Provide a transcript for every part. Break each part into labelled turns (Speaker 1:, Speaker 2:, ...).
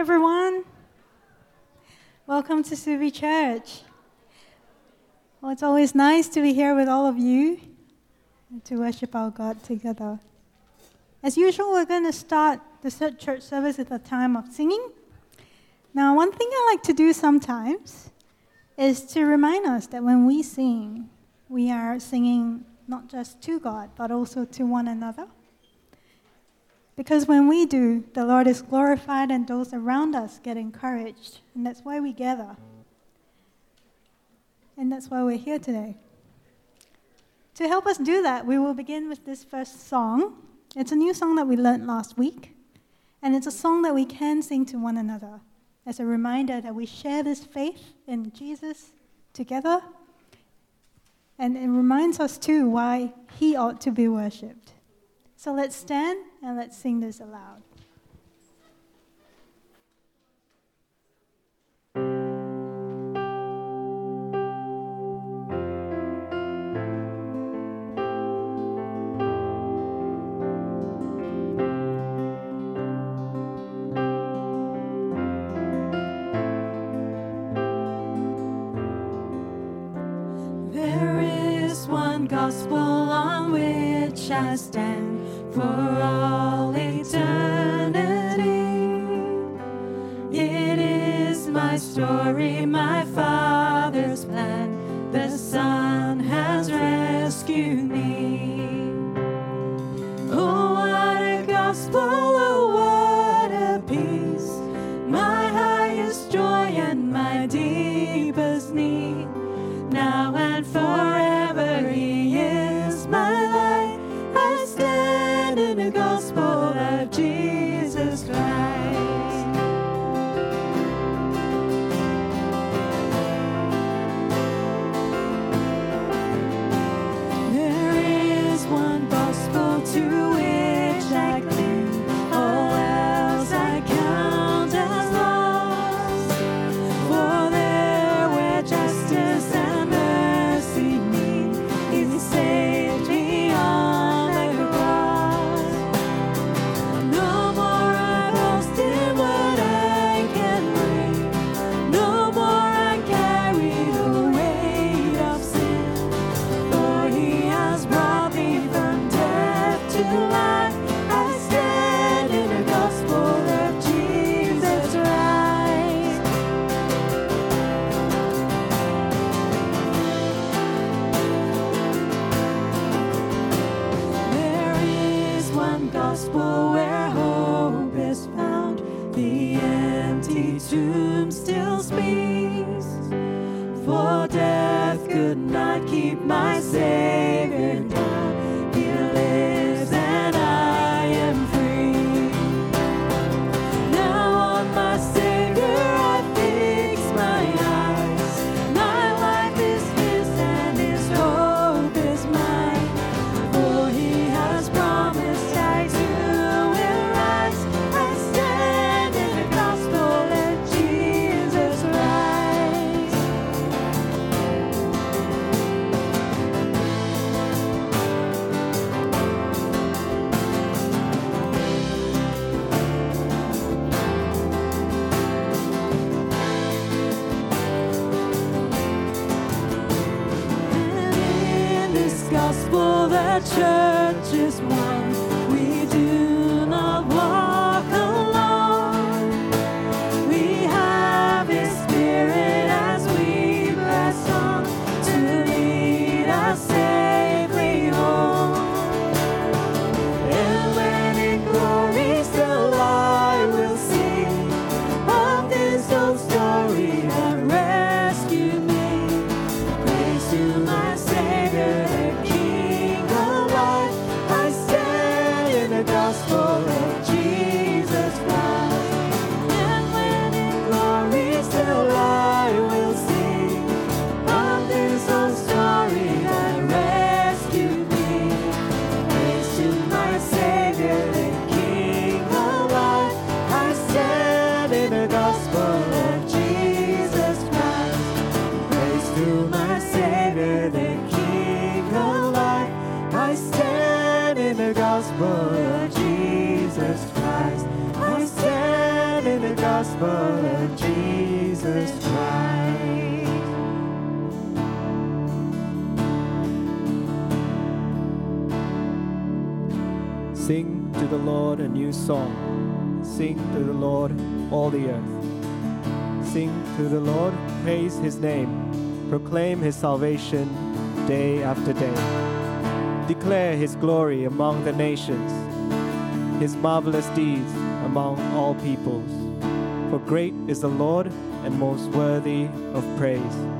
Speaker 1: everyone. Welcome to Subi Church. Well, it's always nice to be here with all of you to worship our God together. As usual, we're going to start the church service with a time of singing. Now, one thing I like to do sometimes is to remind us that when we sing, we are singing not just to God, but also to one another. Because when we do, the Lord is glorified and those around us get encouraged. And that's why we gather. And that's why we're here today. To help us do that, we will begin with this first song. It's a new song that we learned last week. And it's a song that we can sing to one another as a reminder that we share this faith in Jesus together. And it reminds us, too, why he ought to be worshipped. So let's stand and let's sing this aloud.
Speaker 2: There is one gospel on which I stand for the Lord a new song. Sing to the Lord all the earth. Sing to the Lord, praise his name. Proclaim his salvation day after day. Declare his glory among the nations, his marvelous deeds among all peoples. For great is the Lord and most worthy of praise.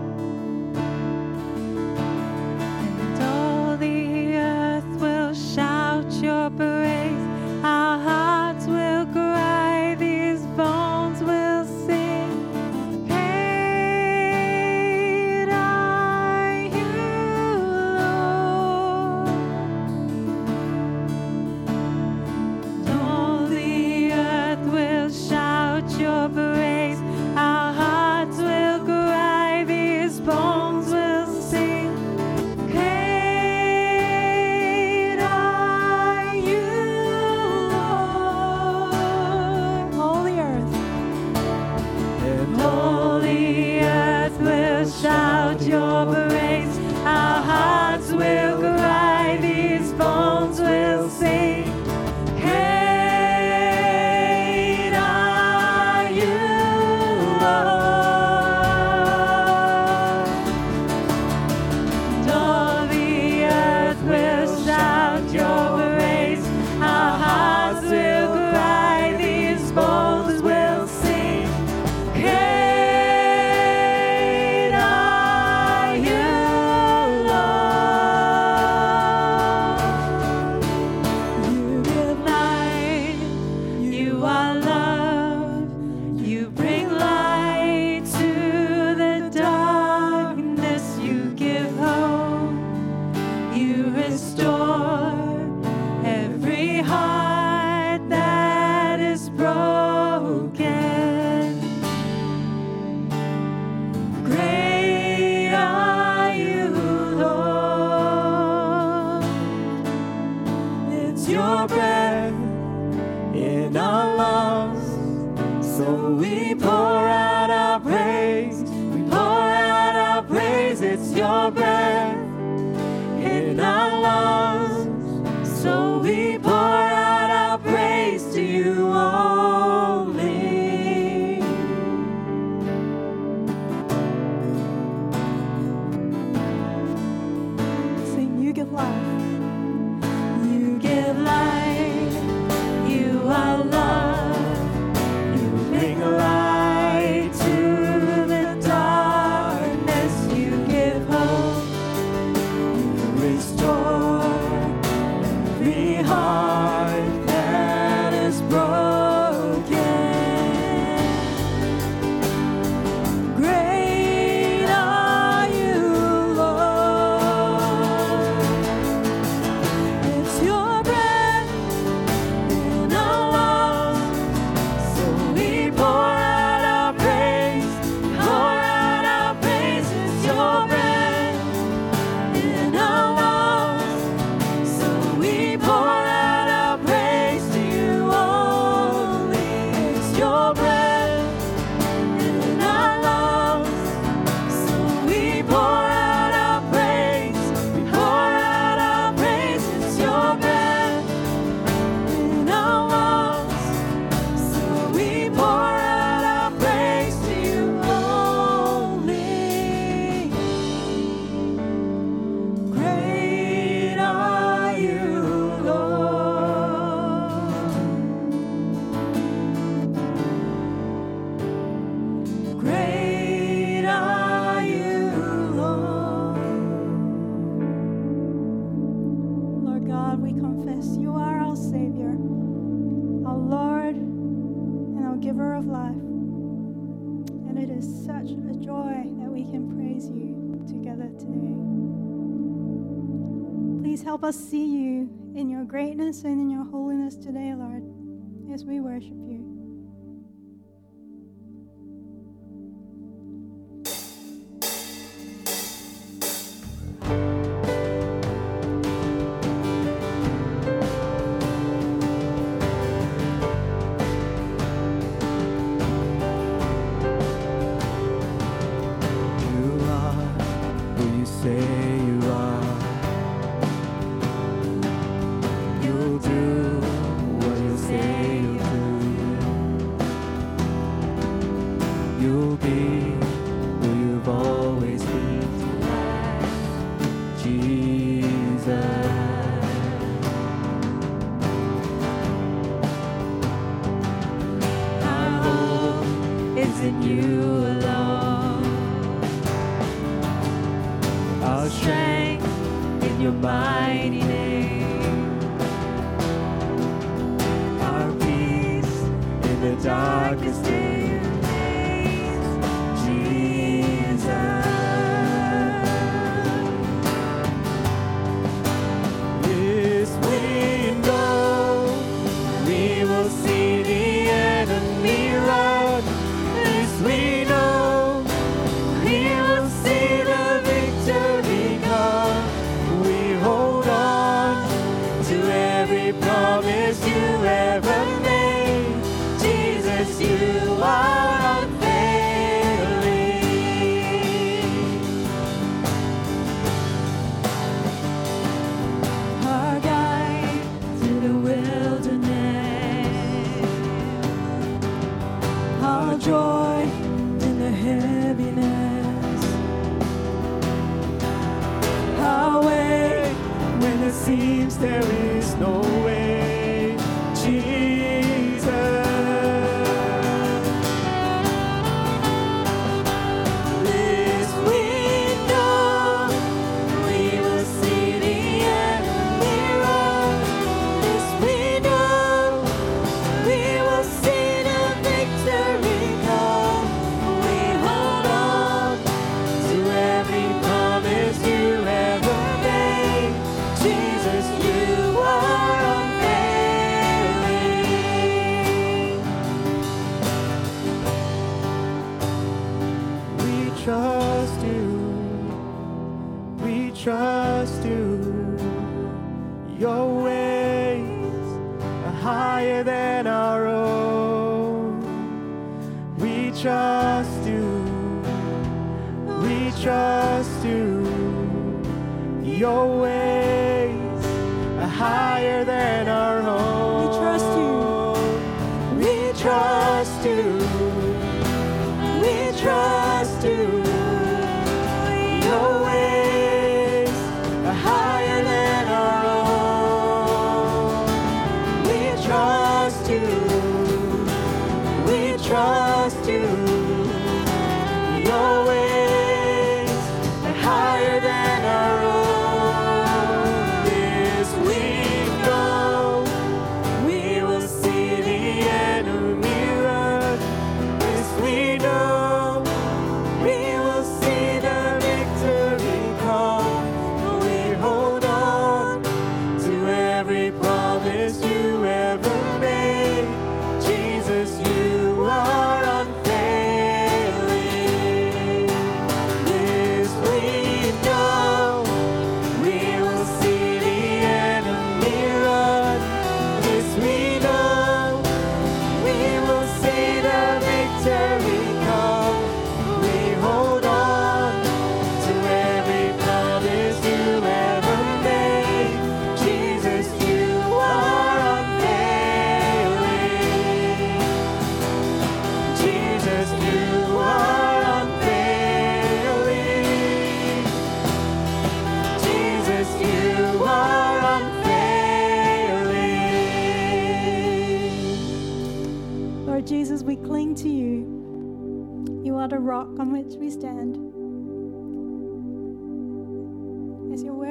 Speaker 1: such a joy that we can praise you together today. Please help us see you in your greatness and in your holiness today, Lord, as we worship you.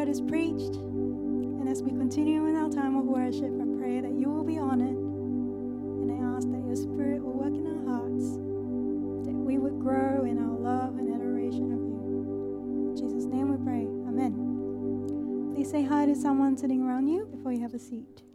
Speaker 1: Word is preached, and as we continue in our time of worship, I pray that you will be honored. And I ask that your spirit will work in our hearts, that we would grow in our love and adoration of you. In Jesus' name we pray. Amen. Please say hi to someone sitting around you before you have a seat.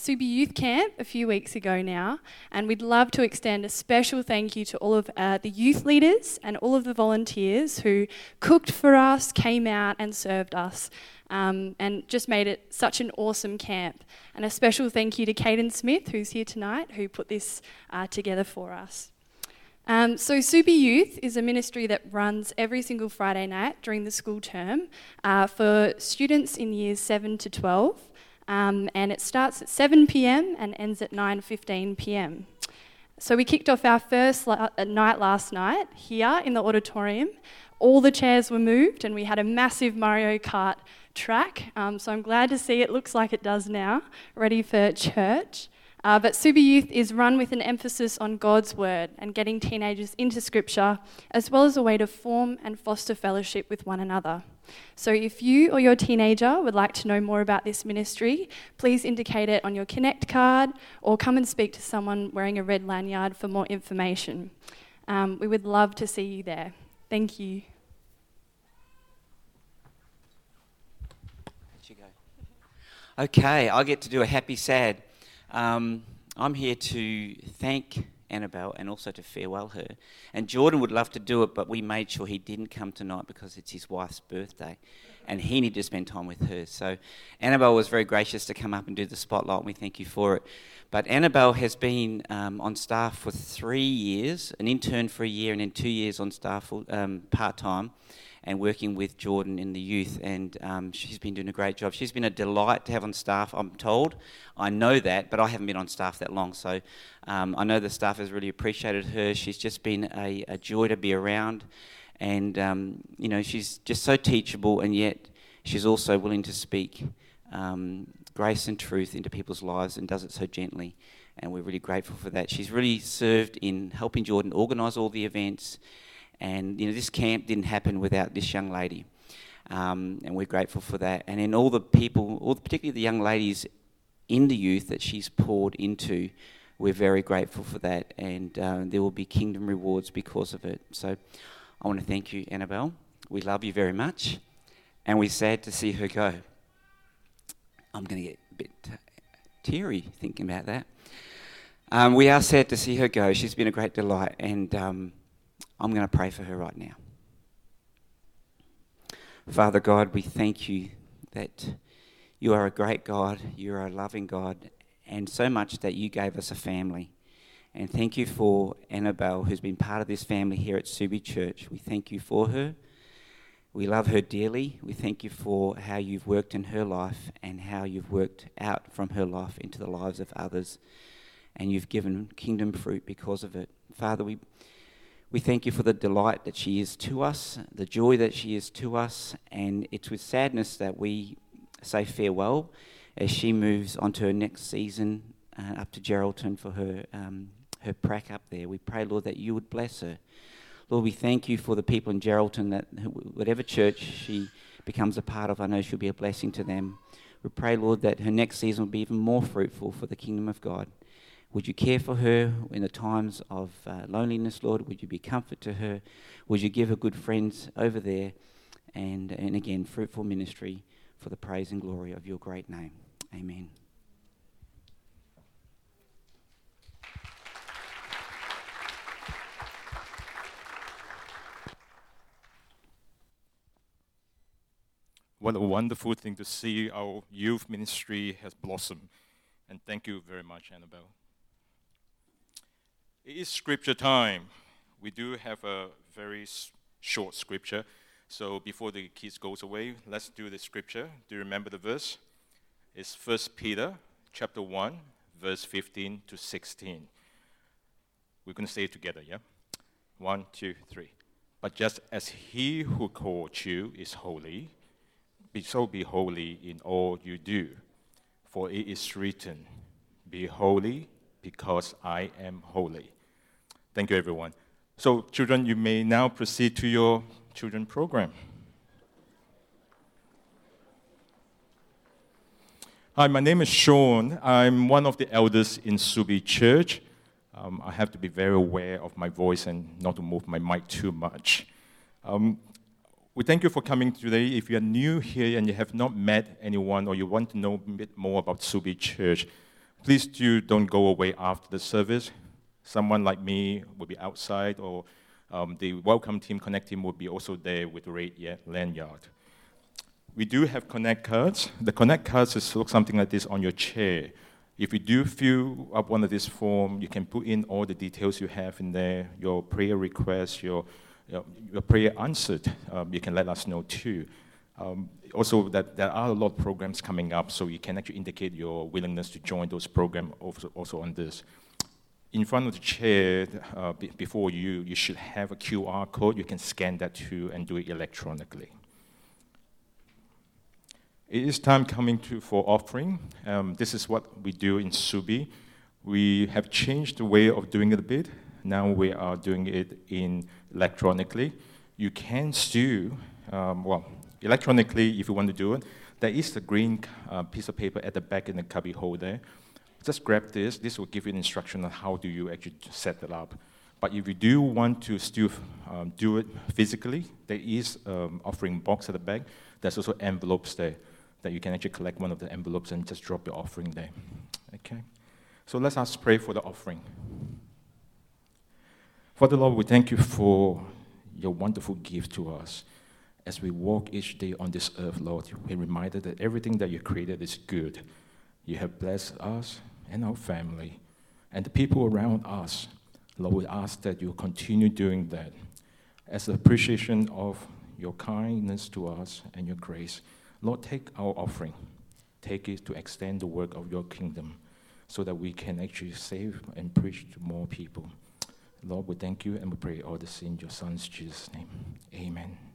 Speaker 3: Subi Youth Camp a few weeks ago now, and we'd love to extend a special thank you to all of uh, the youth leaders and all of the volunteers who cooked for us, came out and served us, um, and just made it such an awesome camp. And a special thank you to Caden Smith, who's here tonight, who put this uh, together for us. Um, so, Subi Youth is a ministry that runs every single Friday night during the school term uh, for students in years 7 to 12. Um, and it starts at 7 pm and ends at 9:15 pm. So we kicked off our first la- uh, night last night here in the auditorium. All the chairs were moved, and we had a massive Mario Kart track. Um, so I'm glad to see it looks like it does now, ready for church. Uh, but Subi Youth is run with an emphasis on God's Word and getting teenagers into Scripture, as well as a way to form and foster fellowship with one another. So if you or your teenager would like to know more about this ministry, please indicate it on your Connect card or come and speak to someone wearing a red lanyard for more information. Um, we would love to see you there. Thank you.
Speaker 4: Okay, I get to do a happy sad. Um, I'm here to thank Annabelle and also to farewell her. And Jordan would love to do it, but we made sure he didn't come tonight because it's his wife's birthday and he needed to spend time with her. So Annabelle was very gracious to come up and do the spotlight, and we thank you for it. But Annabelle has been um, on staff for three years, an intern for a year, and then two years on staff um, part time and working with Jordan in the youth. And um, she's been doing a great job. She's been a delight to have on staff, I'm told. I know that, but I haven't been on staff that long. So um, I know the staff has really appreciated her. She's just been a, a joy to be around. And, um, you know, she's just so teachable, and yet she's also willing to speak um, grace and truth into people's lives and does it so gently. And we're really grateful for that. She's really served in helping Jordan organise all the events and you know, this camp didn't happen without this young lady, um, and we're grateful for that. And then all the people, all the, particularly the young ladies in the youth that she's poured into, we're very grateful for that. And uh, there will be kingdom rewards because of it. So I want to thank you, Annabelle. We love you very much, and we're sad to see her go. I'm going to get a bit teary thinking about that. Um, we are sad to see her go. She's been a great delight, and um, I'm going to pray for her right now. Father God, we thank you that you are a great God, you are a loving God, and so much that you gave us a family. And thank you for Annabelle, who's been part of this family here at Subi Church. We thank you for her. We love her dearly. We thank you for how you've worked in her life and how you've worked out from her life into the lives of others. And you've given kingdom fruit because of it. Father, we we thank you for the delight that she is to us, the joy that she is to us, and it's with sadness that we say farewell as she moves on to her next season uh, up to Geraldton for her, um, her prac up there. We pray, Lord, that you would bless her. Lord, we thank you for the people in Geraldton that whatever church she becomes a part of, I know she'll be a blessing to them. We pray, Lord, that her next season will be even more fruitful for the kingdom of God. Would you care for her in the times of uh, loneliness, Lord? Would you be comfort to her? Would you give her good friends over there? And, and again, fruitful ministry for the praise and glory of your great name. Amen.
Speaker 5: What a wonderful thing to see our youth ministry has blossomed. And thank you very much, Annabelle. It is scripture time. We do have a very short scripture. So before the kids goes away, let's do the scripture. Do you remember the verse? It's 1 Peter chapter 1, verse 15 to 16. We're going to say it together, yeah? One, two, three. But just as he who called you is holy, be so be holy in all you do. For it is written, Be holy because I am holy. Thank you, everyone. So, children, you may now proceed to your children program. Hi, my name is Sean. I'm one of the elders in Subi Church. Um, I have to be very aware of my voice and not to move my mic too much. Um, we thank you for coming today. If you are new here and you have not met anyone or you want to know a bit more about Subi Church, Please do don't go away after the service. Someone like me will be outside, or um, the welcome team, connect team will be also there with the red lanyard. We do have connect cards. The connect cards is look something like this on your chair. If you do fill up one of these forms, you can put in all the details you have in there, your prayer request, your, your, your prayer answered. Um, you can let us know too. Um, also, that there are a lot of programs coming up, so you can actually indicate your willingness to join those programs also, also on this. In front of the chair uh, b- before you, you should have a QR code. You can scan that too and do it electronically. It is time coming to for offering. Um, this is what we do in Subi. We have changed the way of doing it a bit. Now we are doing it in electronically. You can still, um, well, electronically if you want to do it. There is a green uh, piece of paper at the back in the cubby hole there. Just grab this. This will give you an instruction on how do you actually set it up. But if you do want to still um, do it physically, there is um, offering box at the back. There's also envelopes there that you can actually collect one of the envelopes and just drop your offering there. Okay? So let's ask pray for the offering. Father Lord, we thank you for your wonderful gift to us. As we walk each day on this earth, Lord, we're reminded that everything that you created is good. You have blessed us and our family and the people around us. Lord, we ask that you continue doing that as an appreciation of your kindness to us and your grace. Lord, take our offering, take it to extend the work of your kingdom so that we can actually save and preach to more people. Lord, we thank you and we pray all this in your Son's Jesus' name. Amen.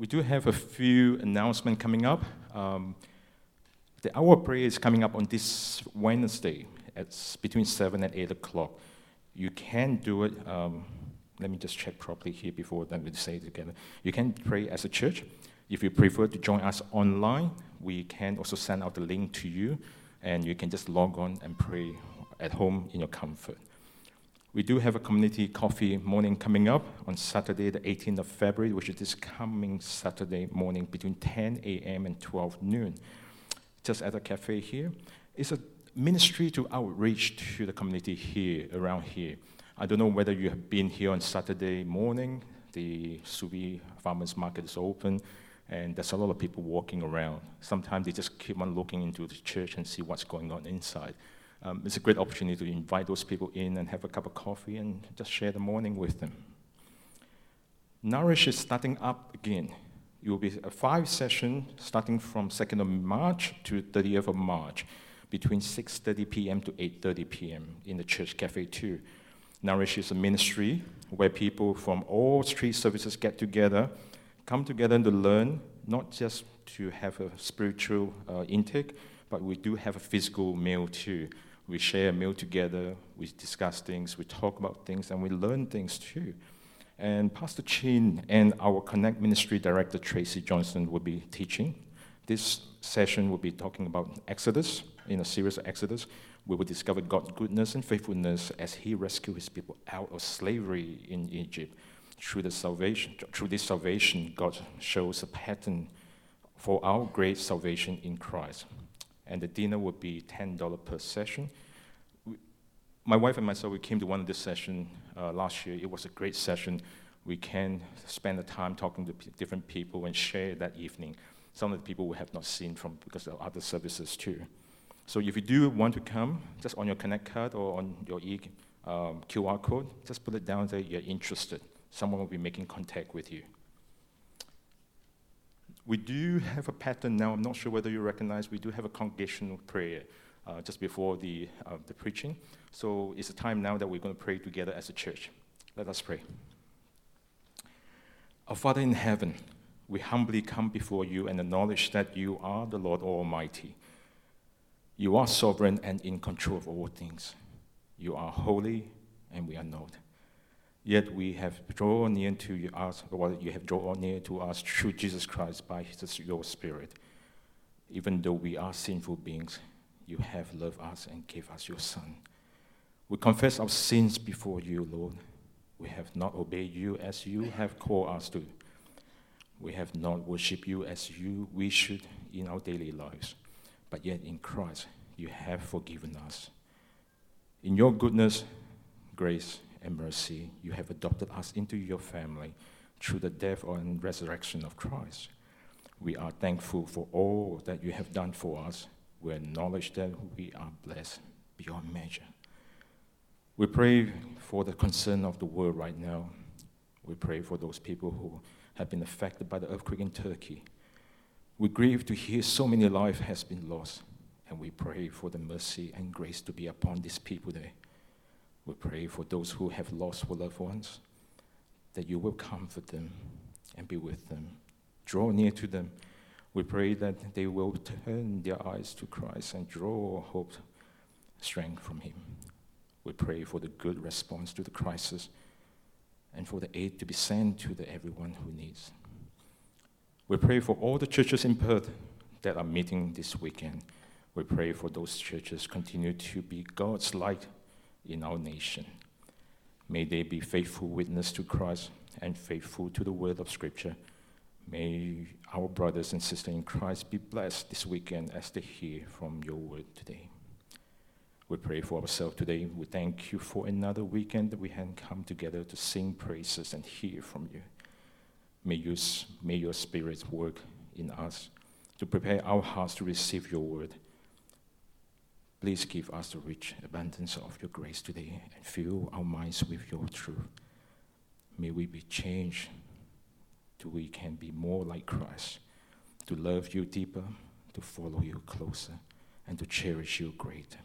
Speaker 5: We do have a few announcements coming up. Um, the hour prayer is coming up on this Wednesday at between 7 and 8 o'clock. You can do it. Um, let me just check properly here before then we say it together. You can pray as a church. If you prefer to join us online, we can also send out the link to you, and you can just log on and pray at home in your comfort. We do have a community coffee morning coming up on Saturday, the 18th of February, which is this coming Saturday morning between 10 a.m. and 12 noon, just at a cafe here. It's a ministry to outreach to the community here, around here. I don't know whether you have been here on Saturday morning. The Subi Farmers Market is open and there's a lot of people walking around. Sometimes they just keep on looking into the church and see what's going on inside. Um, it's a great opportunity to invite those people in and have a cup of coffee and just share the morning with them. Nourish is starting up again. It will be a five session starting from 2nd of March to 30th of March between 6.30 p.m. to 8.30 p.m. in the church cafe 2. Nourish is a ministry where people from all street services get together come together to learn, not just to have a spiritual uh, intake, but we do have a physical meal too. We share a meal together, we discuss things, we talk about things, and we learn things too. And Pastor Chin and our Connect Ministry Director Tracy Johnson will be teaching. This session will be talking about Exodus, in a series of Exodus. We will discover God's goodness and faithfulness as He rescued His people out of slavery in Egypt through the salvation, through this salvation, God shows a pattern for our great salvation in Christ. And the dinner would be $10 per session. We, my wife and myself, we came to one of this session uh, last year. It was a great session. We can spend the time talking to p- different people and share that evening. Some of the people we have not seen from because of other services too. So if you do want to come, just on your Connect card or on your e, um, QR code, just put it down there you're interested someone will be making contact with you. We do have a pattern now. I'm not sure whether you recognize. We do have a congregational prayer uh, just before the, uh, the preaching. So it's a time now that we're going to pray together as a church. Let us pray. Our Father in heaven, we humbly come before you and acknowledge that you are the Lord Almighty. You are sovereign and in control of all things. You are holy, and we are not. Yet we have drawn near to us, or you have drawn near to us through Jesus Christ by his, your Spirit. Even though we are sinful beings, you have loved us and gave us your Son. We confess our sins before you, Lord. We have not obeyed you as you have called us to. We have not worshipped you as you we should in our daily lives. But yet in Christ, you have forgiven us. In your goodness, grace, and mercy, you have adopted us into your family through the death and resurrection of Christ. We are thankful for all that you have done for us, We acknowledge that we are blessed beyond measure. We pray for the concern of the world right now. We pray for those people who have been affected by the earthquake in Turkey. We grieve to hear so many lives has been lost, and we pray for the mercy and grace to be upon these people there. We pray for those who have lost loved ones, that you will comfort them and be with them. Draw near to them. We pray that they will turn their eyes to Christ and draw hope, strength from Him. We pray for the good response to the crisis and for the aid to be sent to the everyone who needs. We pray for all the churches in Perth that are meeting this weekend. We pray for those churches continue to be God's light in our nation. May they be faithful witness to Christ and faithful to the word of Scripture. May our brothers and sisters in Christ be blessed this weekend as they hear from your word today. We pray for ourselves today. We thank you for another weekend that we can come together to sing praises and hear from you. May, you, may your spirit work in us to prepare our hearts to receive your word. Please give us the rich abundance of your grace today and fill our minds with your truth. May we be changed till we can be more like Christ, to love you deeper, to follow you closer, and to cherish you greater.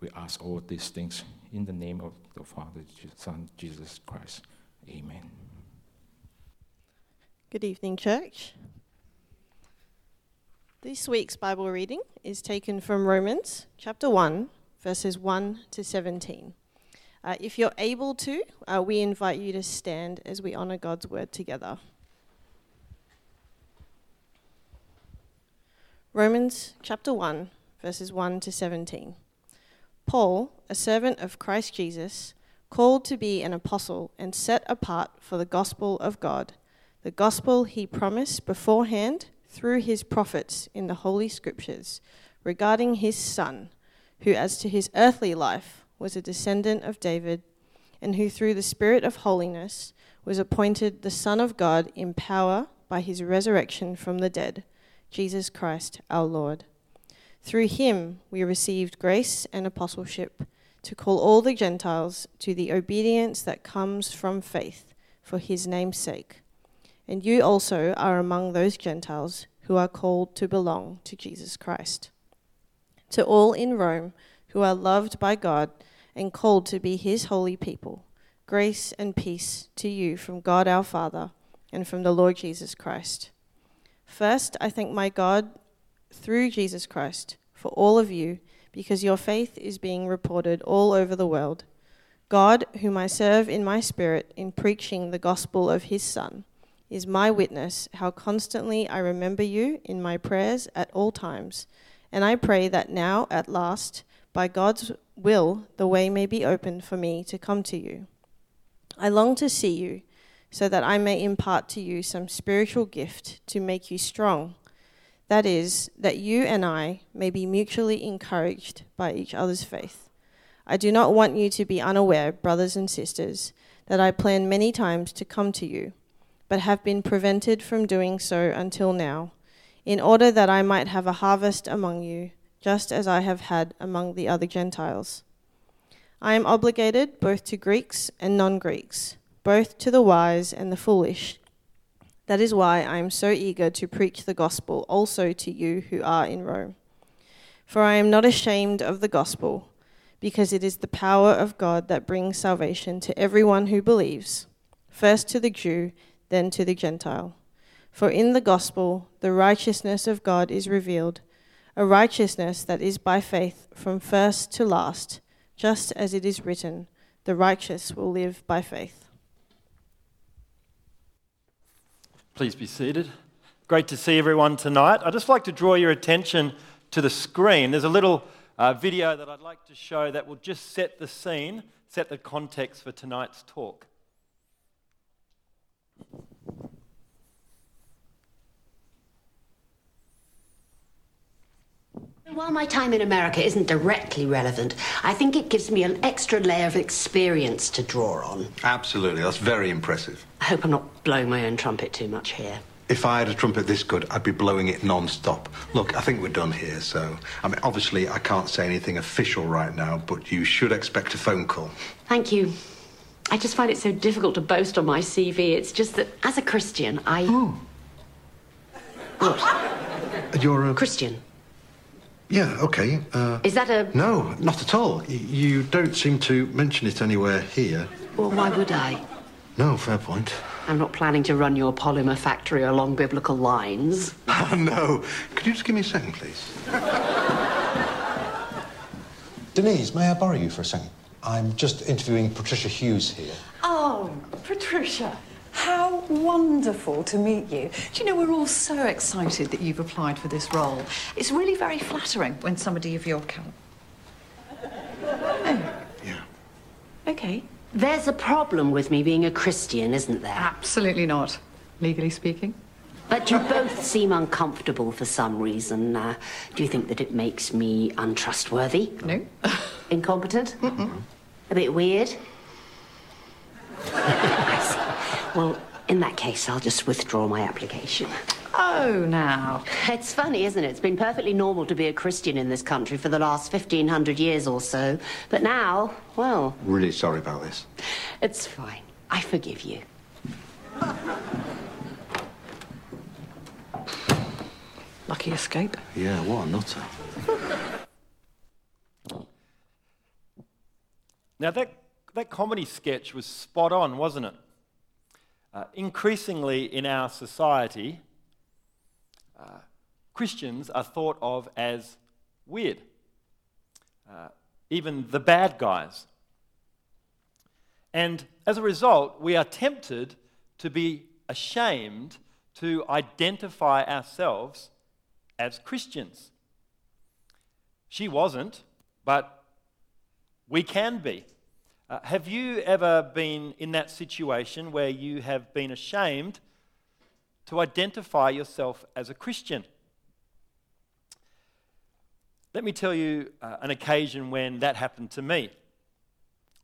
Speaker 5: We ask all these things in the name of the Father, Son, Jesus Christ. Amen.
Speaker 6: Good evening, church. This week's Bible reading is taken from Romans chapter 1, verses 1 to 17. Uh, if you're able to, uh, we invite you to stand as we honor God's word together. Romans chapter 1, verses 1 to 17. Paul, a servant of Christ Jesus, called to be an apostle and set apart for the gospel of God, the gospel he promised beforehand through his prophets in the Holy Scriptures regarding his Son, who, as to his earthly life, was a descendant of David, and who, through the Spirit of holiness, was appointed the Son of God in power by his resurrection from the dead, Jesus Christ our Lord through him we received grace and apostleship to call all the Gentiles to the obedience that comes from faith for his name's sake. And you also are among those Gentiles who are called to belong to Jesus Christ. To all in Rome who are loved by God and called to be his holy people, grace and peace to you from God our Father and from the Lord Jesus Christ. First, I thank my God through Jesus Christ for all of you, because your faith is being reported all over the world. God, whom I serve in my spirit in preaching the gospel of his Son, is my witness how constantly I remember you in my prayers at all times. And I pray that now, at last, by God's will, the way may be opened for me to come to you. I long to see you, so that I may impart to you some spiritual gift to make you strong that is, that you and I may be mutually encouraged by each other's faith. I do not want you to be unaware, brothers and sisters, that I planned many times to come to you, but have been prevented from doing so until now, in order that I might have a harvest among you, just as I have had among the other Gentiles. I am obligated both to Greeks and non Greeks, both to the wise and the foolish. That is why I am so eager to preach the gospel also to you who are in Rome. For I am not ashamed of the gospel, because it is the power of God that brings salvation to everyone who believes, first to the Jew, then to the Gentile. For in the gospel the righteousness of God is revealed, a righteousness that is by faith from first to last, just as it is written, the righteous will live by faith.
Speaker 7: Please be seated. Great to see everyone tonight. I'd just like to draw your attention to the screen. There's a little uh, video that I'd like to show that will just set the scene, set the context for tonight's talk.
Speaker 8: While my time in America isn't directly relevant, I think it gives me an extra layer of experience to draw on.
Speaker 9: Absolutely, that's very impressive.
Speaker 8: I hope I'm not blowing my own trumpet too much here.
Speaker 9: if I had a trumpet this good, I'd be blowing it non-stop. Look, I think we're done here, so... I mean, obviously, I can't say anything official right now, but you should expect a phone call.
Speaker 8: Thank you. I just find it so difficult to boast on my CV. It's just that as a Christian, I.
Speaker 9: Oh.
Speaker 8: What?
Speaker 9: You're a...
Speaker 8: Christian.
Speaker 9: Yeah, okay. Uh,
Speaker 8: Is that a.
Speaker 9: no, not at all. Y- You don't seem to mention it anywhere here.
Speaker 8: Well, why would I?
Speaker 9: No, fair point.
Speaker 8: I'm not planning to run your polymer factory along biblical lines.
Speaker 9: Oh, no. Could you just give me a second, please? Denise, may I borrow you for a second? I'm just interviewing Patricia Hughes here.
Speaker 2: Oh, Patricia, how wonderful to meet you. Do you know, we're all so excited that you've applied for this role. It's really very flattering when somebody of your caliber.
Speaker 9: Yeah.
Speaker 8: Okay. There's a problem with me being a Christian, isn't there?
Speaker 2: Absolutely not, legally speaking.
Speaker 8: But you both seem uncomfortable for some reason. Uh, do you think that it makes me untrustworthy?
Speaker 2: No.
Speaker 8: Incompetent? A bit weird? I see. Well, in that case, I'll just withdraw my application.
Speaker 2: Oh, now.
Speaker 8: It's funny, isn't it? It's been perfectly normal to be a Christian in this country for the last 1500 years or so. But now, well,
Speaker 9: Really sorry about this.
Speaker 8: it's fine. I forgive you.
Speaker 2: Lucky escape.
Speaker 9: Yeah, what a nutter.
Speaker 7: Now, that, that comedy sketch was spot on, wasn't it? Uh, increasingly in our society, uh, Christians are thought of as weird, uh, even the bad guys. And as a result, we are tempted to be ashamed to identify ourselves as Christians. She wasn't, but we can be. Uh, have you ever been in that situation where you have been ashamed to identify yourself as a Christian? Let me tell you uh, an occasion when that happened to me.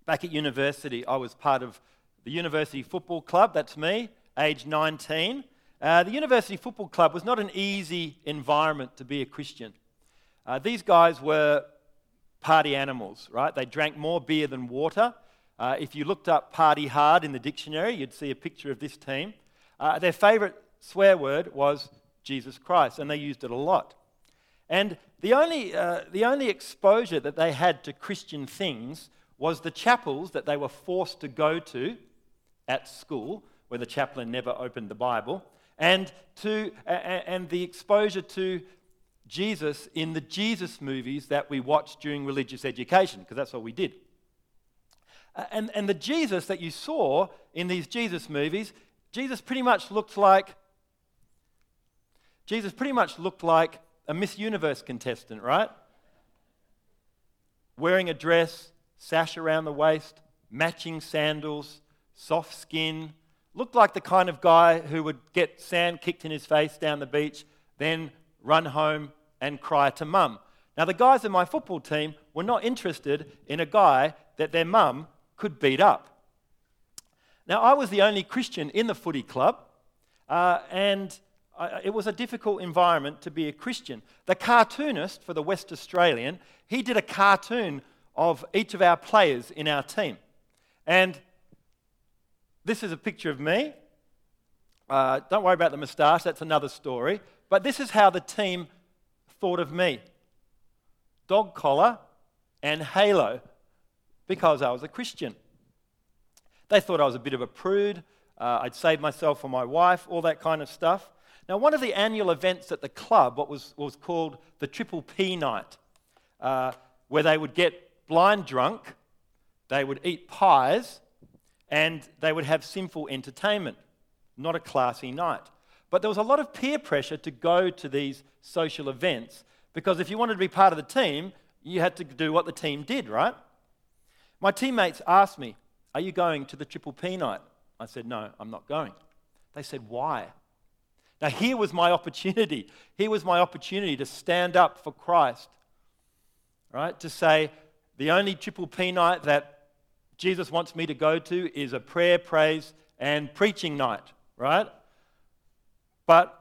Speaker 7: Back at university, I was part of the University Football Club, that's me, age 19. Uh, the University Football Club was not an easy environment to be a Christian. Uh, these guys were party animals, right? They drank more beer than water. Uh, if you looked up party hard in the dictionary, you'd see a picture of this team. Uh, their favorite swear word was Jesus Christ, and they used it a lot. And the only, uh, the only exposure that they had to Christian things was the chapels that they were forced to go to at school, where the chaplain never opened the Bible, and, to, and the exposure to Jesus in the Jesus movies that we watched during religious education, because that's what we did. And, and the Jesus that you saw in these Jesus movies, Jesus pretty much looked like Jesus pretty much looked like a Miss Universe contestant, right? Wearing a dress, sash around the waist, matching sandals, soft skin, looked like the kind of guy who would get sand kicked in his face down the beach, then run home and cry to mum. Now, the guys in my football team were not interested in a guy that their mum could beat up. Now, I was the only Christian in the footy club, uh, and I, it was a difficult environment to be a Christian. The cartoonist for the West Australian, he did a cartoon of each of our players in our team. And this is a picture of me. Uh, don't worry about the moustache, that's another story. But this is how the team thought of me dog collar and halo because I was a Christian. They thought I was a bit of a prude. Uh, I'd saved myself for my wife, all that kind of stuff. Now, one of the annual events at the club, what was, was called the Triple P Night, uh, where they would get blind drunk, they would eat pies, and they would have sinful entertainment. Not a classy night. But there was a lot of peer pressure to go to these social events because if you wanted to be part of the team, you had to do what the team did, right? My teammates asked me, Are you going to the Triple P night? I said, No, I'm not going. They said, Why? Now, here was my opportunity. Here was my opportunity to stand up for Christ, right? To say, the only Triple P night that Jesus wants me to go to is a prayer, praise, and preaching night, right? But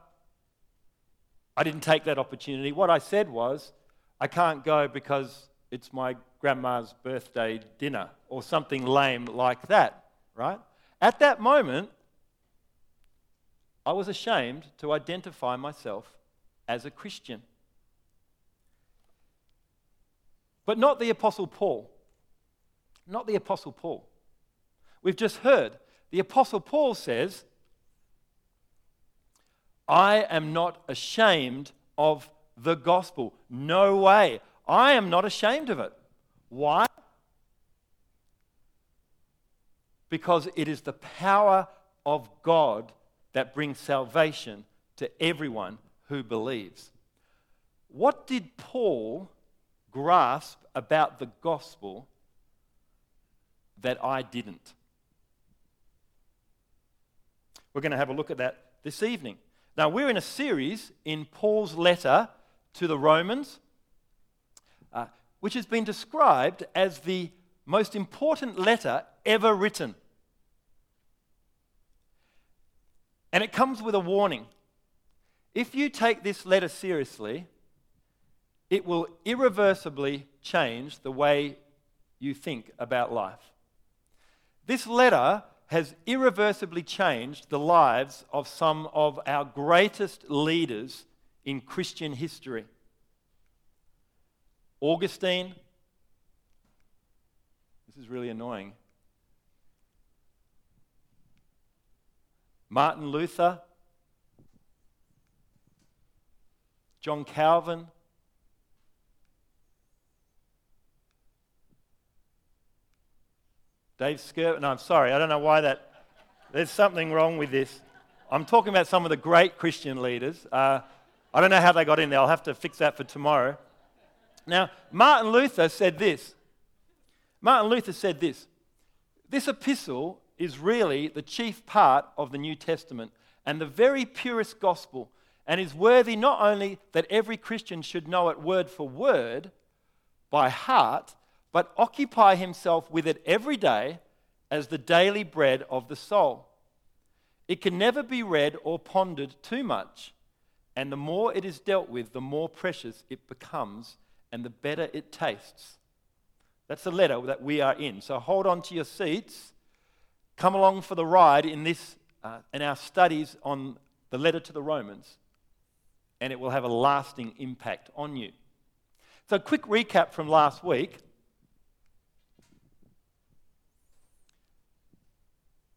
Speaker 7: I didn't take that opportunity. What I said was, I can't go because it's my grandma's birthday dinner or something lame like that, right? At that moment, I was ashamed to identify myself as a Christian. But not the Apostle Paul. Not the Apostle Paul. We've just heard the Apostle Paul says, I am not ashamed of the gospel. No way. I am not ashamed of it. Why? Because it is the power of God that brings salvation to everyone who believes. What did Paul grasp about the gospel that I didn't? We're going to have a look at that this evening. Now, we're in a series in Paul's letter to the Romans, uh, which has been described as the most important letter ever written. And it comes with a warning. If you take this letter seriously, it will irreversibly change the way you think about life. This letter has irreversibly changed the lives of some of our greatest leaders in Christian history. Augustine, this is really annoying. Martin Luther, John Calvin, Dave Skirt. No, I'm sorry. I don't know why that. There's something wrong with this. I'm talking about some of the great Christian leaders. Uh, I don't know how they got in there. I'll have to fix that for tomorrow. Now, Martin Luther said this. Martin Luther said this. This epistle is really the chief part of the New Testament and the very purest gospel, and is worthy not only that every Christian should know it word for word by heart, but occupy himself with it every day as the daily bread of the soul. It can never be read or pondered too much, and the more it is dealt with, the more precious it becomes and the better it tastes. That's the letter that we are in. So hold on to your seats. Come along for the ride in this uh, in our studies on the letter to the Romans, and it will have a lasting impact on you. So, quick recap from last week.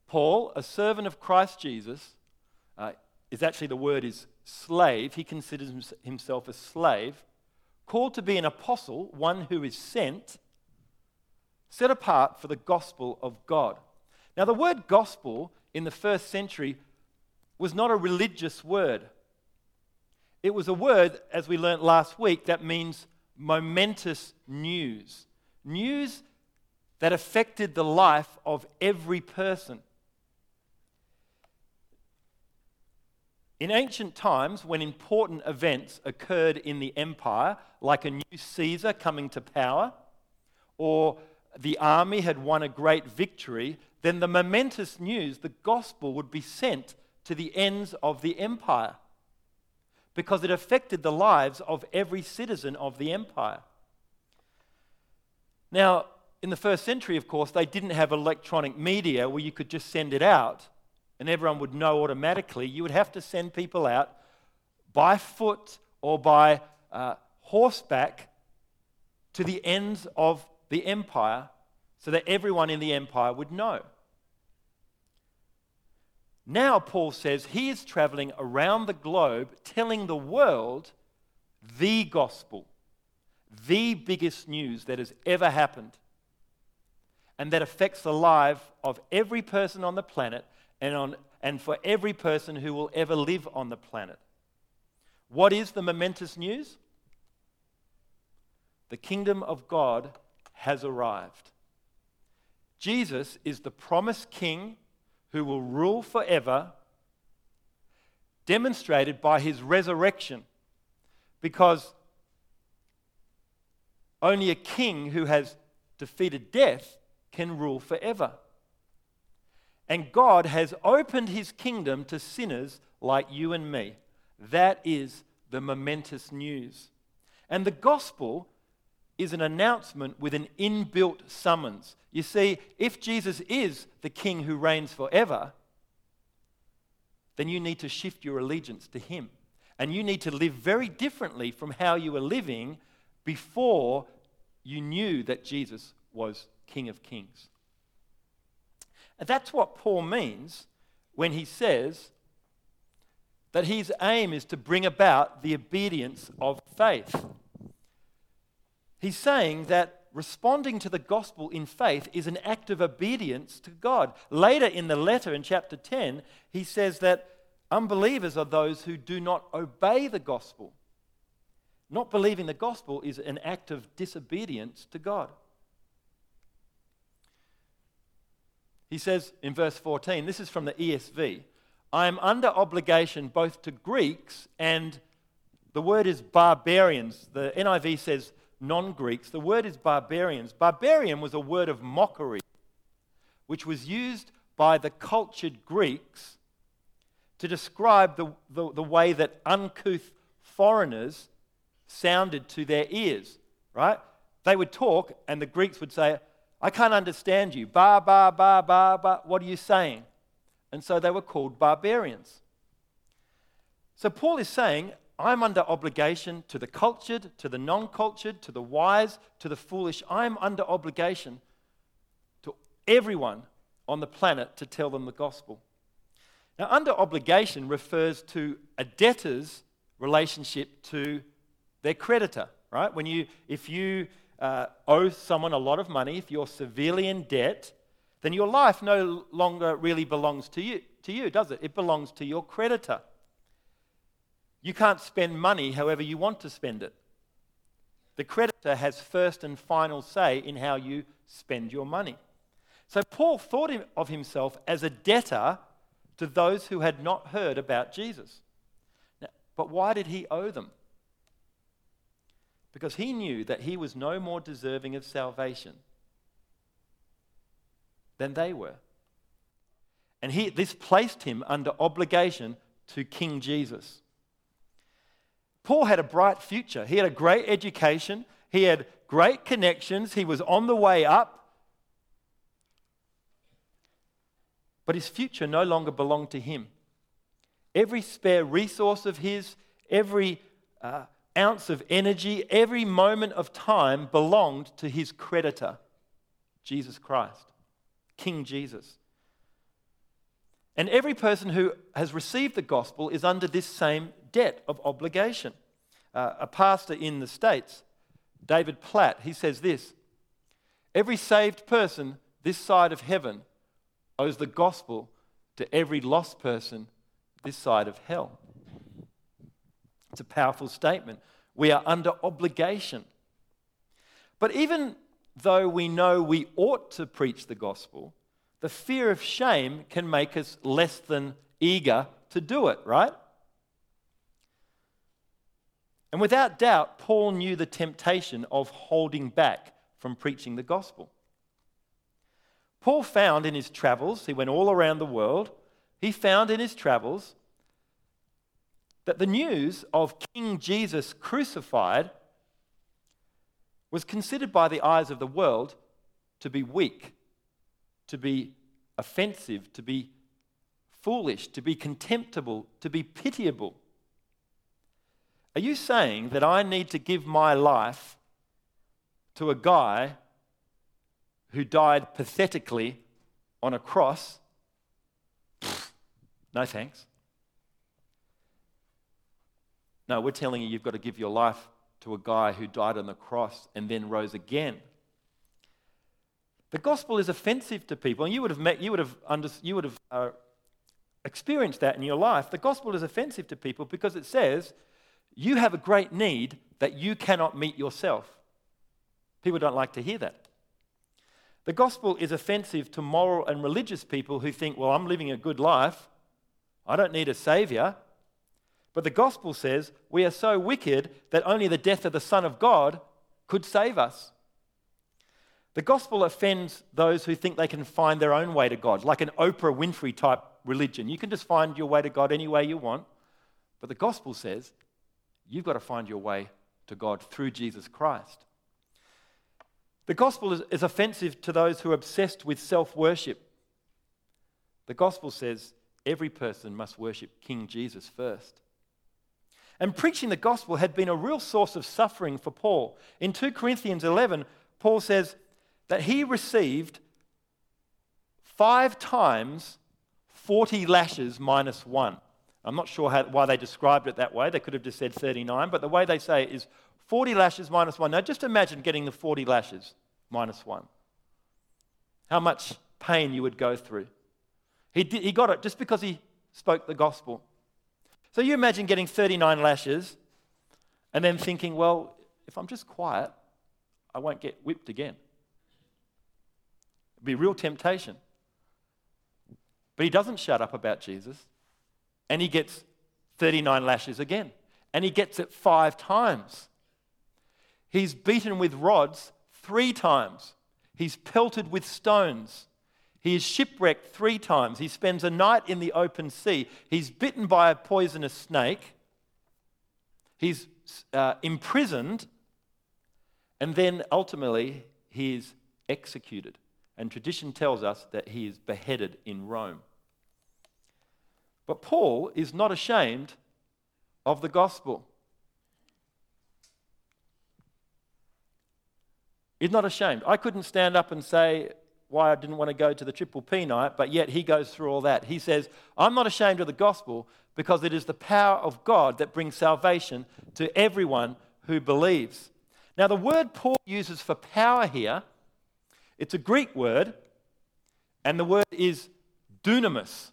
Speaker 7: Paul, a servant of Christ Jesus, uh, is actually the word is slave. He considers himself a slave, called to be an apostle, one who is sent, set apart for the gospel of God. Now, the word gospel in the first century was not a religious word. It was a word, as we learnt last week, that means momentous news. News that affected the life of every person. In ancient times, when important events occurred in the empire, like a new Caesar coming to power, or the army had won a great victory, then the momentous news, the gospel, would be sent to the ends of the empire because it affected the lives of every citizen of the empire. Now, in the first century, of course, they didn't have electronic media where you could just send it out and everyone would know automatically, you would have to send people out by foot or by uh, horseback to the ends of the empire so that everyone in the empire would know. Now, Paul says he is traveling around the globe telling the world the gospel, the biggest news that has ever happened, and that affects the life of every person on the planet and, on, and for every person who will ever live on the planet. What is the momentous news? The kingdom of God has arrived. Jesus is the promised king who will rule forever, demonstrated by his resurrection. Because only a king who has defeated death can rule forever. And God has opened his kingdom to sinners like you and me. That is the momentous news. And the gospel is an announcement with an inbuilt summons. You see, if Jesus is the king who reigns forever, then you need to shift your allegiance to him. And you need to live very differently from how you were living before you knew that Jesus was King of Kings. That's what Paul means when he says that his aim is to bring about the obedience of faith. He's saying that responding to the gospel in faith is an act of obedience to God. Later in the letter in chapter 10, he says that unbelievers are those who do not obey the gospel. Not believing the gospel is an act of disobedience to God. He says in verse 14, this is from the ESV I am under obligation both to Greeks and the word is barbarians. The NIV says non Greeks. The word is barbarians. Barbarian was a word of mockery, which was used by the cultured Greeks to describe the, the, the way that uncouth foreigners sounded to their ears, right? They would talk, and the Greeks would say, I can't understand you. Ba, ba, ba, ba, ba. What are you saying? And so they were called barbarians. So Paul is saying, I'm under obligation to the cultured, to the non cultured, to the wise, to the foolish. I'm under obligation to everyone on the planet to tell them the gospel. Now, under obligation refers to a debtor's relationship to their creditor, right? When you, if you uh, owe someone a lot of money, if you're severely in debt, then your life no longer really belongs to you, to you, does it? It belongs to your creditor. You can't spend money however you want to spend it. The creditor has first and final say in how you spend your money. So Paul thought of himself as a debtor to those who had not heard about Jesus. Now, but why did he owe them? Because he knew that he was no more deserving of salvation than they were. And he, this placed him under obligation to King Jesus. Paul had a bright future. He had a great education, he had great connections, he was on the way up. But his future no longer belonged to him. Every spare resource of his, every uh, ounce of energy, every moment of time belonged to his creditor, Jesus Christ, King Jesus. And every person who has received the gospel is under this same debt of obligation. Uh, a pastor in the States, David Platt, he says this Every saved person this side of heaven owes the gospel to every lost person this side of hell. It's a powerful statement. We are under obligation. But even though we know we ought to preach the gospel, the fear of shame can make us less than eager to do it, right? And without doubt, Paul knew the temptation of holding back from preaching the gospel. Paul found in his travels, he went all around the world, he found in his travels that the news of King Jesus crucified was considered by the eyes of the world to be weak, to be offensive, to be foolish, to be contemptible, to be pitiable. Are you saying that I need to give my life to a guy who died pathetically on a cross? no thanks. No, we're telling you you've got to give your life to a guy who died on the cross and then rose again. The gospel is offensive to people, and you would have met, you would have, under, you would have uh, experienced that in your life. The gospel is offensive to people because it says you have a great need that you cannot meet yourself. People don't like to hear that. The gospel is offensive to moral and religious people who think, well, I'm living a good life. I don't need a savior. But the gospel says we are so wicked that only the death of the Son of God could save us. The gospel offends those who think they can find their own way to God, like an Oprah Winfrey type religion. You can just find your way to God any way you want. But the gospel says you've got to find your way to God through Jesus Christ. The gospel is, is offensive to those who are obsessed with self worship. The gospel says every person must worship King Jesus first. And preaching the gospel had been a real source of suffering for Paul. In 2 Corinthians 11, Paul says that he received five times 40 lashes minus one. I'm not sure how, why they described it that way. They could have just said 39, but the way they say it is 40 lashes minus one. Now, just imagine getting the 40 lashes minus one. How much pain you would go through. He, did, he got it just because he spoke the gospel. So you imagine getting 39 lashes and then thinking, well, if I'm just quiet, I won't get whipped again. It'd be real temptation. But he doesn't shut up about Jesus, and he gets 39 lashes again, and he gets it five times. He's beaten with rods three times, he's pelted with stones. He is shipwrecked three times. He spends a night in the open sea. He's bitten by a poisonous snake. He's uh, imprisoned. And then ultimately, he is executed. And tradition tells us that he is beheaded in Rome. But Paul is not ashamed of the gospel. He's not ashamed. I couldn't stand up and say why I didn't want to go to the Triple P night, but yet he goes through all that. He says, I'm not ashamed of the gospel because it is the power of God that brings salvation to everyone who believes. Now, the word Paul uses for power here it's a Greek word, and the word is dunamis.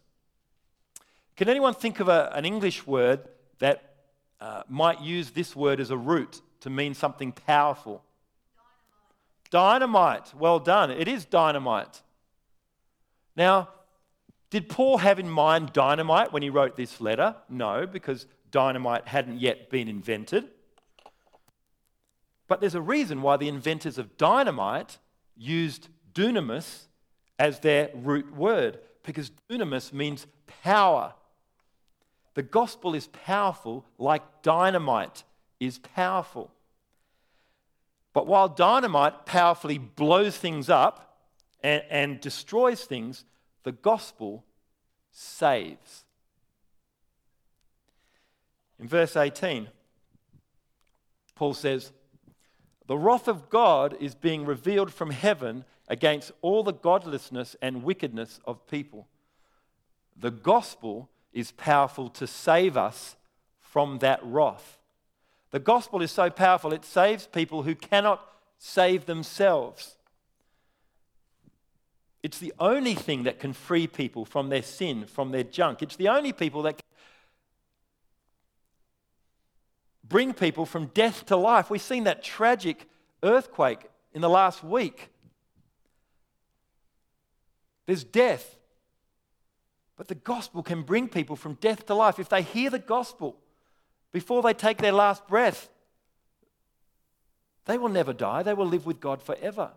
Speaker 7: Can anyone think of a, an English word that uh, might use this word as a root to mean something powerful? Dynamite. Well done. It is dynamite. Now, did Paul have in mind dynamite when he wrote this letter? No, because dynamite hadn't yet been invented. But there's a reason why the inventors of dynamite used dunamis as their root word because dunamis means power. The gospel is powerful like dynamite is powerful. But while dynamite powerfully blows things up and, and destroys things, the gospel saves. In verse 18, Paul says, the wrath of God is being revealed from heaven against all the godlessness and wickedness of people. The gospel is powerful to save us from that wrath. The gospel is so powerful, it saves people who cannot save themselves. It's the only thing that can free people from their sin, from their junk. It's the only people that can bring people from death to life. We've seen that tragic earthquake in the last week. There's death. But the gospel can bring people from death to life. If they hear the gospel before they take their last breath, they will never die. They will live with God forever.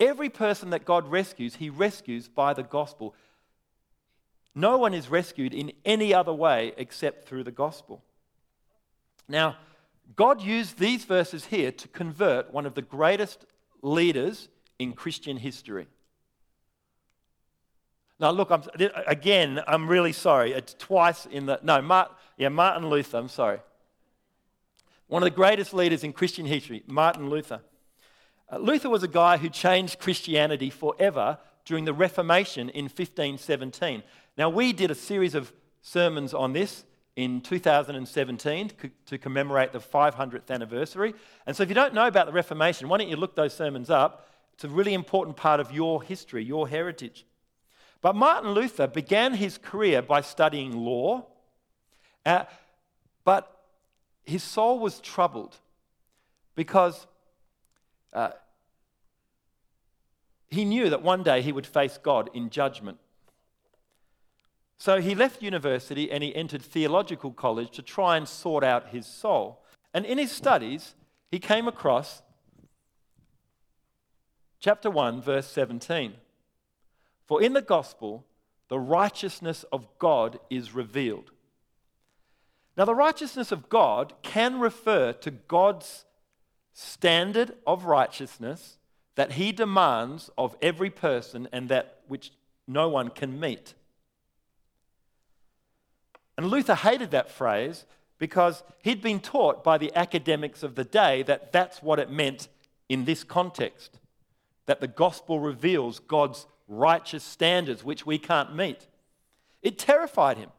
Speaker 7: Every person that God rescues, he rescues by the gospel. No one is rescued in any other way except through the gospel. Now, God used these verses here to convert one of the greatest leaders in Christian history. Now, look, I'm, again, I'm really sorry. It's twice in the. No, Martin, yeah, Martin Luther, I'm sorry. One of the greatest leaders in Christian history, Martin Luther. Uh, Luther was a guy who changed Christianity forever during the Reformation in 1517. Now, we did a series of sermons on this in 2017 to commemorate the 500th anniversary. And so, if you don't know about the Reformation, why don't you look those sermons up? It's a really important part of your history, your heritage. But Martin Luther began his career by studying law, uh, but his soul was troubled because uh, he knew that one day he would face God in judgment. So he left university and he entered theological college to try and sort out his soul. And in his studies, he came across chapter 1, verse 17. For in the gospel, the righteousness of God is revealed. Now, the righteousness of God can refer to God's standard of righteousness that he demands of every person and that which no one can meet. And Luther hated that phrase because he'd been taught by the academics of the day that that's what it meant in this context that the gospel reveals God's righteous standards which we can't meet. It terrified him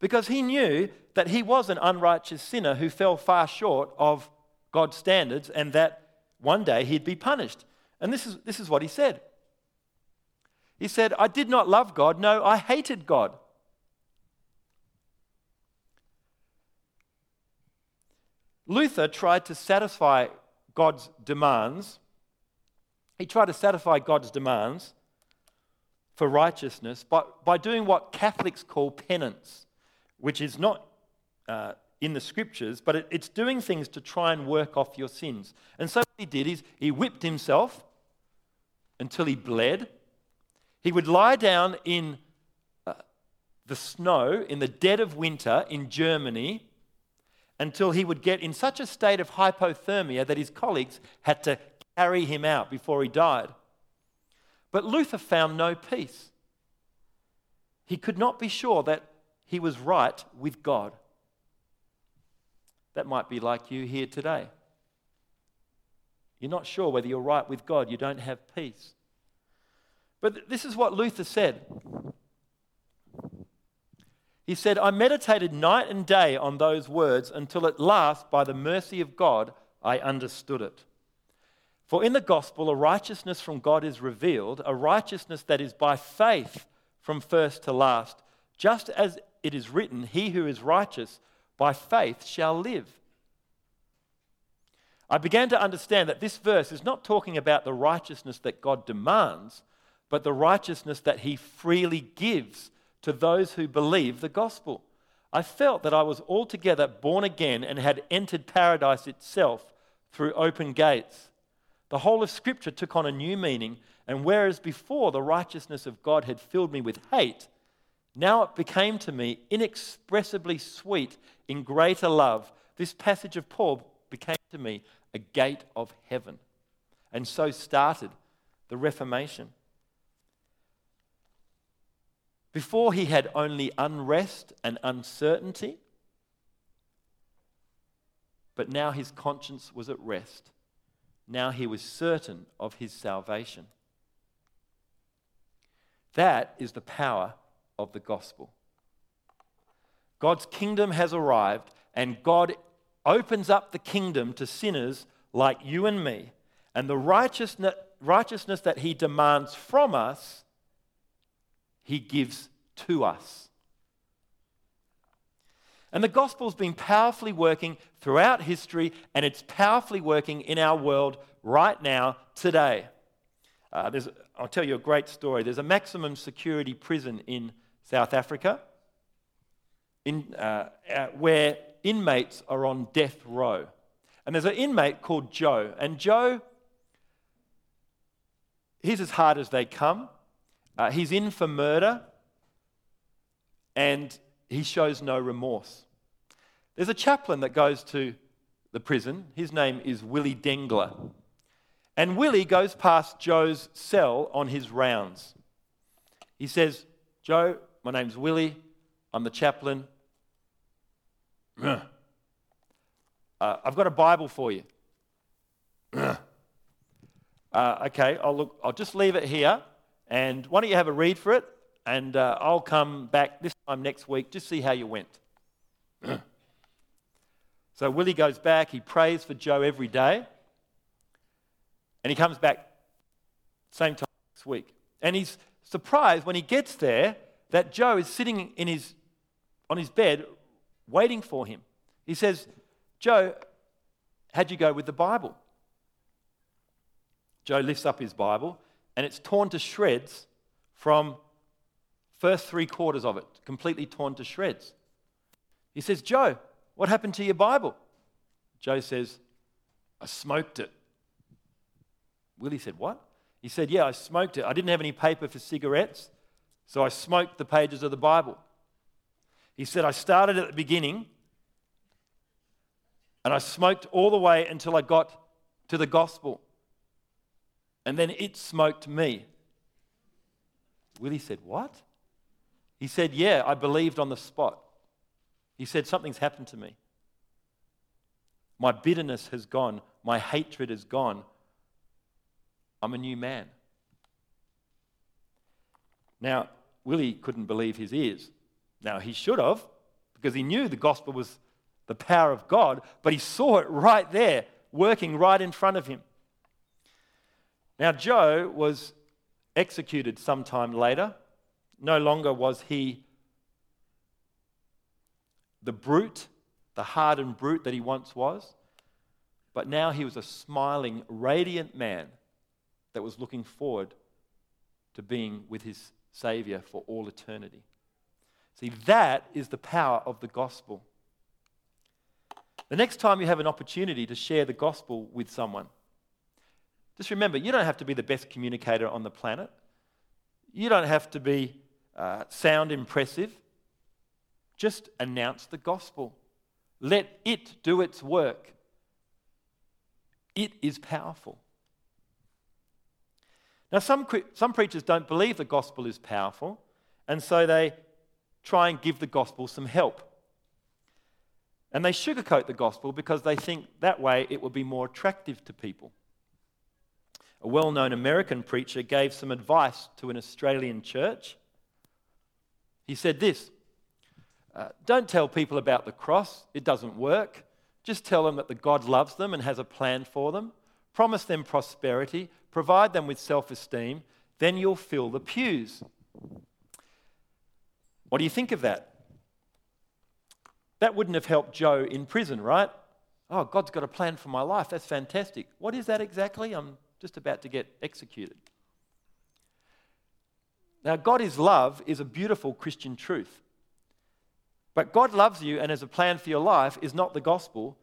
Speaker 7: because he knew that he was an unrighteous sinner who fell far short of God's standards and that one day he'd be punished. And this is, this is what he said. He said, I did not love God. No, I hated God. Luther tried to satisfy God's demands. He tried to satisfy God's demands for righteousness by, by doing what Catholics call penance, which is not uh, in the scriptures, but it, it's doing things to try and work off your sins. And so what he did is he whipped himself until he bled. He would lie down in uh, the snow in the dead of winter in Germany until he would get in such a state of hypothermia that his colleagues had to carry him out before he died. But Luther found no peace. He could not be sure that he was right with God. That might be like you here today. You're not sure whether you're right with God, you don't have peace. But this is what Luther said. He said, I meditated night and day on those words until at last, by the mercy of God, I understood it. For in the gospel, a righteousness from God is revealed, a righteousness that is by faith from first to last, just as it is written, He who is righteous by faith shall live. I began to understand that this verse is not talking about the righteousness that God demands, but the righteousness that He freely gives to those who believe the gospel. I felt that I was altogether born again and had entered paradise itself through open gates. The whole of Scripture took on a new meaning, and whereas before the righteousness of God had filled me with hate, now it became to me inexpressibly sweet in greater love. This passage of Paul became to me a gate of heaven. And so started the Reformation. Before he had only unrest and uncertainty, but now his conscience was at rest. Now he was certain of his salvation. That is the power of the gospel. God's kingdom has arrived, and God opens up the kingdom to sinners like you and me. And the righteousness, righteousness that he demands from us he gives to us. And the gospel's been powerfully working throughout history, and it's powerfully working in our world right now, today. Uh, I'll tell you a great story. There's a maximum security prison in South Africa in, uh, uh, where inmates are on death row. And there's an inmate called Joe. And Joe, he's as hard as they come. Uh, he's in for murder and he shows no remorse. There's a chaplain that goes to the prison. His name is Willie Dengler. And Willie goes past Joe's cell on his rounds. He says, Joe, my name's Willie. I'm the chaplain. Uh, I've got a Bible for you. Uh, okay, I'll, look, I'll just leave it here. And why don't you have a read for it? And uh, I'll come back this time next week, just see how you went. so Willie goes back, he prays for Joe every day. And he comes back same time next week. And he's surprised when he gets there that Joe is sitting in his, on his bed waiting for him. He says, Joe, how'd you go with the Bible? Joe lifts up his Bible and it's torn to shreds from first three quarters of it, completely torn to shreds. He says, Joe, what happened to your Bible? Joe says, I smoked it. Willie said, What? He said, Yeah, I smoked it. I didn't have any paper for cigarettes, So I smoked the pages of the Bible. He said, I started at the beginning and I smoked all the way until I got to the gospel. And then it smoked me. Willie said, What? He said, Yeah, I believed on the spot. He said, Something's happened to me. My bitterness has gone. My hatred is gone. I'm a new man. Now, Willie couldn't believe his ears. Now, he should have, because he knew the gospel was the power of God, but he saw it right there, working right in front of him. Now, Joe was executed sometime later. No longer was he the brute, the hardened brute that he once was, but now he was a smiling, radiant man that was looking forward to being with his Savior for all eternity. See, that is the power of the gospel. The next time you have an opportunity to share the gospel with someone, just remember you don't have to be the best communicator on the planet. You don't have to be uh, sound impressive. Just announce the gospel. Let it do its work. It is powerful. Now, some, some preachers don't believe the gospel is powerful, and so they try and give the gospel some help. And they sugarcoat the gospel because they think that way it will be more attractive to people. A well known American preacher gave some advice to an Australian church. He said this uh, Don't tell people about the cross, it doesn't work. Just tell them that the God loves them and has a plan for them. Promise them prosperity, provide them with self esteem, then you'll fill the pews. What do you think of that? That wouldn't have helped Joe in prison, right? Oh, God's got a plan for my life. That's fantastic. What is that exactly? I'm just about to get executed. Now, God is love is a beautiful Christian truth. But God loves you and has a plan for your life is not the gospel,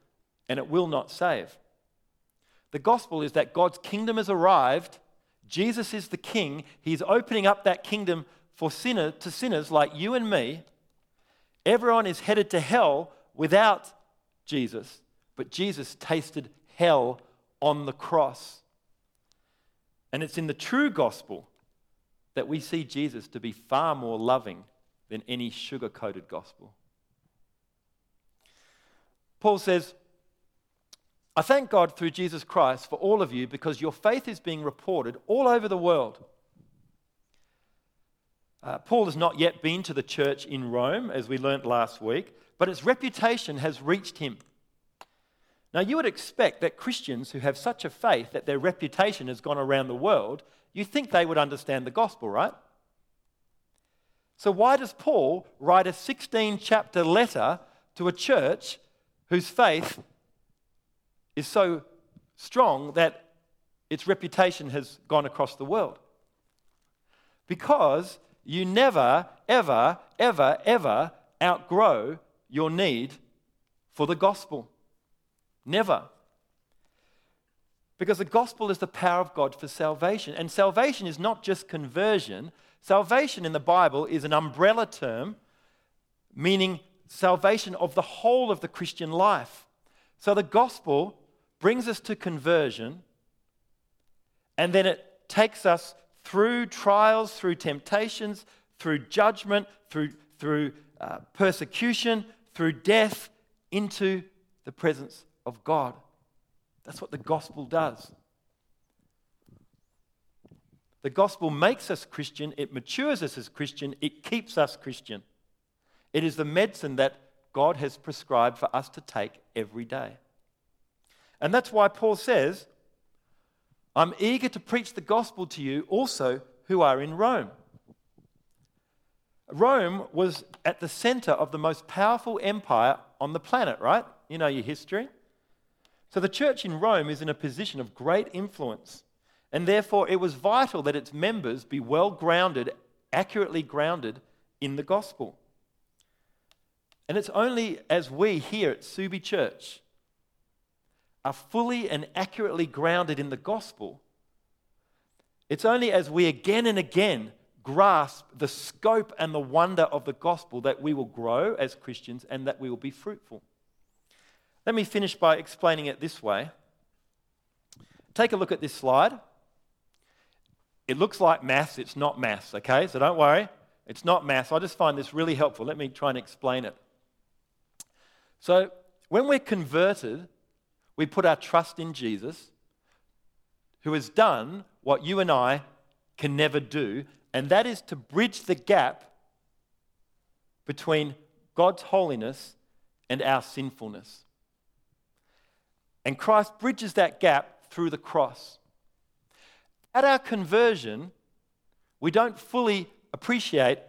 Speaker 7: and it will not save. The gospel is that God's kingdom has arrived. Jesus is the king. He's opening up that kingdom for sinner, to sinners like you and me. Everyone is headed to hell without Jesus, but Jesus tasted hell on the cross. And it's in the true gospel that we see Jesus to be far more loving than any sugar coated gospel. Paul says, I thank God through Jesus Christ for all of you because your faith is being reported all over the world. Uh, Paul has not yet been to the church in Rome, as we learnt last week, but its reputation has reached him. Now, you would expect that Christians who have such a faith that their reputation has gone around the world, you think they would understand the gospel, right? So, why does Paul write a 16 chapter letter to a church whose faith is so strong that its reputation has gone across the world? Because you never, ever, ever, ever outgrow your need for the gospel. Never. Because the gospel is the power of God for salvation. And salvation is not just conversion, salvation in the Bible is an umbrella term meaning salvation of the whole of the Christian life. So the gospel brings us to conversion, and then it takes us through trials, through temptations, through judgment, through, through uh, persecution, through death, into the presence of God. That's what the gospel does. The gospel makes us Christian, it matures us as Christian, it keeps us Christian. It is the medicine that God has prescribed for us to take every day. And that's why Paul says, I'm eager to preach the gospel to you also who are in Rome. Rome was at the center of the most powerful empire on the planet, right? You know your history. So the church in Rome is in a position of great influence, and therefore it was vital that its members be well grounded, accurately grounded in the gospel. And it's only as we here at Subi Church are fully and accurately grounded in the gospel, it's only as we again and again grasp the scope and the wonder of the gospel that we will grow as Christians and that we will be fruitful. Let me finish by explaining it this way. Take a look at this slide. It looks like maths, it's not maths, okay? So don't worry, it's not maths. I just find this really helpful. Let me try and explain it. So, when we're converted, we put our trust in Jesus, who has done what you and I can never do, and that is to bridge the gap between God's holiness and our sinfulness. And Christ bridges that gap through the cross. At our conversion, we don't fully appreciate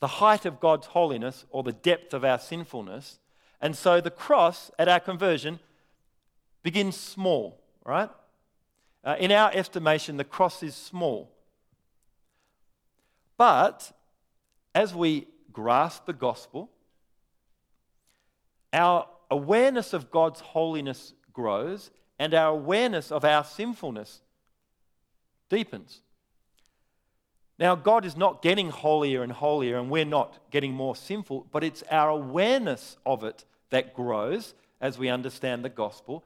Speaker 7: the height of God's holiness or the depth of our sinfulness. And so the cross at our conversion begins small, right? Uh, in our estimation, the cross is small. But as we grasp the gospel, our awareness of God's holiness grows and our awareness of our sinfulness deepens. Now, God is not getting holier and holier, and we're not getting more sinful, but it's our awareness of it that grows as we understand the gospel.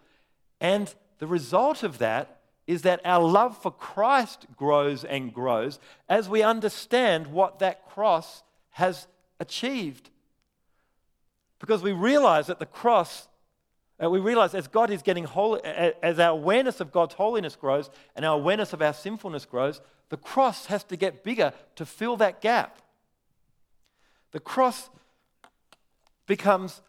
Speaker 7: And the result of that is that our love for Christ grows and grows as we understand what that cross has achieved. Because we realize that the cross, uh, we realize as God is getting holy, as our awareness of God's holiness grows and our awareness of our sinfulness grows, the cross has to get bigger to fill that gap. The cross becomes,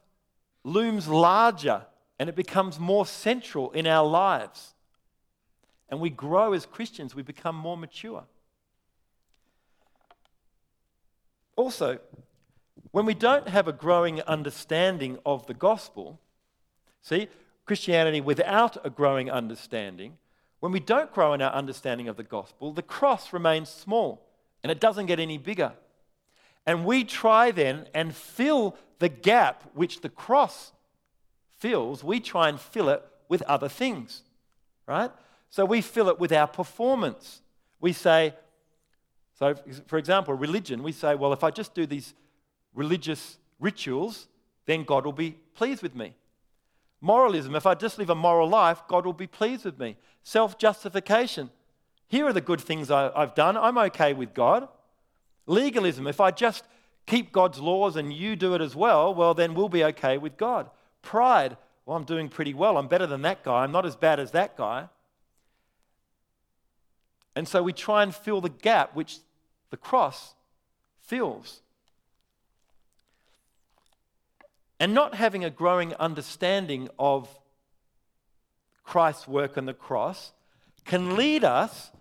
Speaker 7: looms larger and it becomes more central in our lives and we grow as Christians, we become more mature. Also, when we don't have a growing understanding of the gospel, see, Christianity without a growing understanding, when we don't grow in our understanding of the gospel, the cross remains small and it doesn't get any bigger. And we try then and fill the gap which the cross fills, we try and fill it with other things, right? So we fill it with our performance. We say, so for example, religion, we say, well, if I just do these religious rituals, then God will be pleased with me. Moralism, if I just live a moral life, God will be pleased with me. Self justification, here are the good things I, have done, I'm okay with God. Legalism, if I just keep God's laws and you do it as well, well, then we'll be okay with God. Pride, well, I'm doing pretty well, I'm better than that guy, I'm not as bad as that guy. And so we try and fill the gap which the cross fills. And not having a growing understanding of Christ's work on the cross can lead us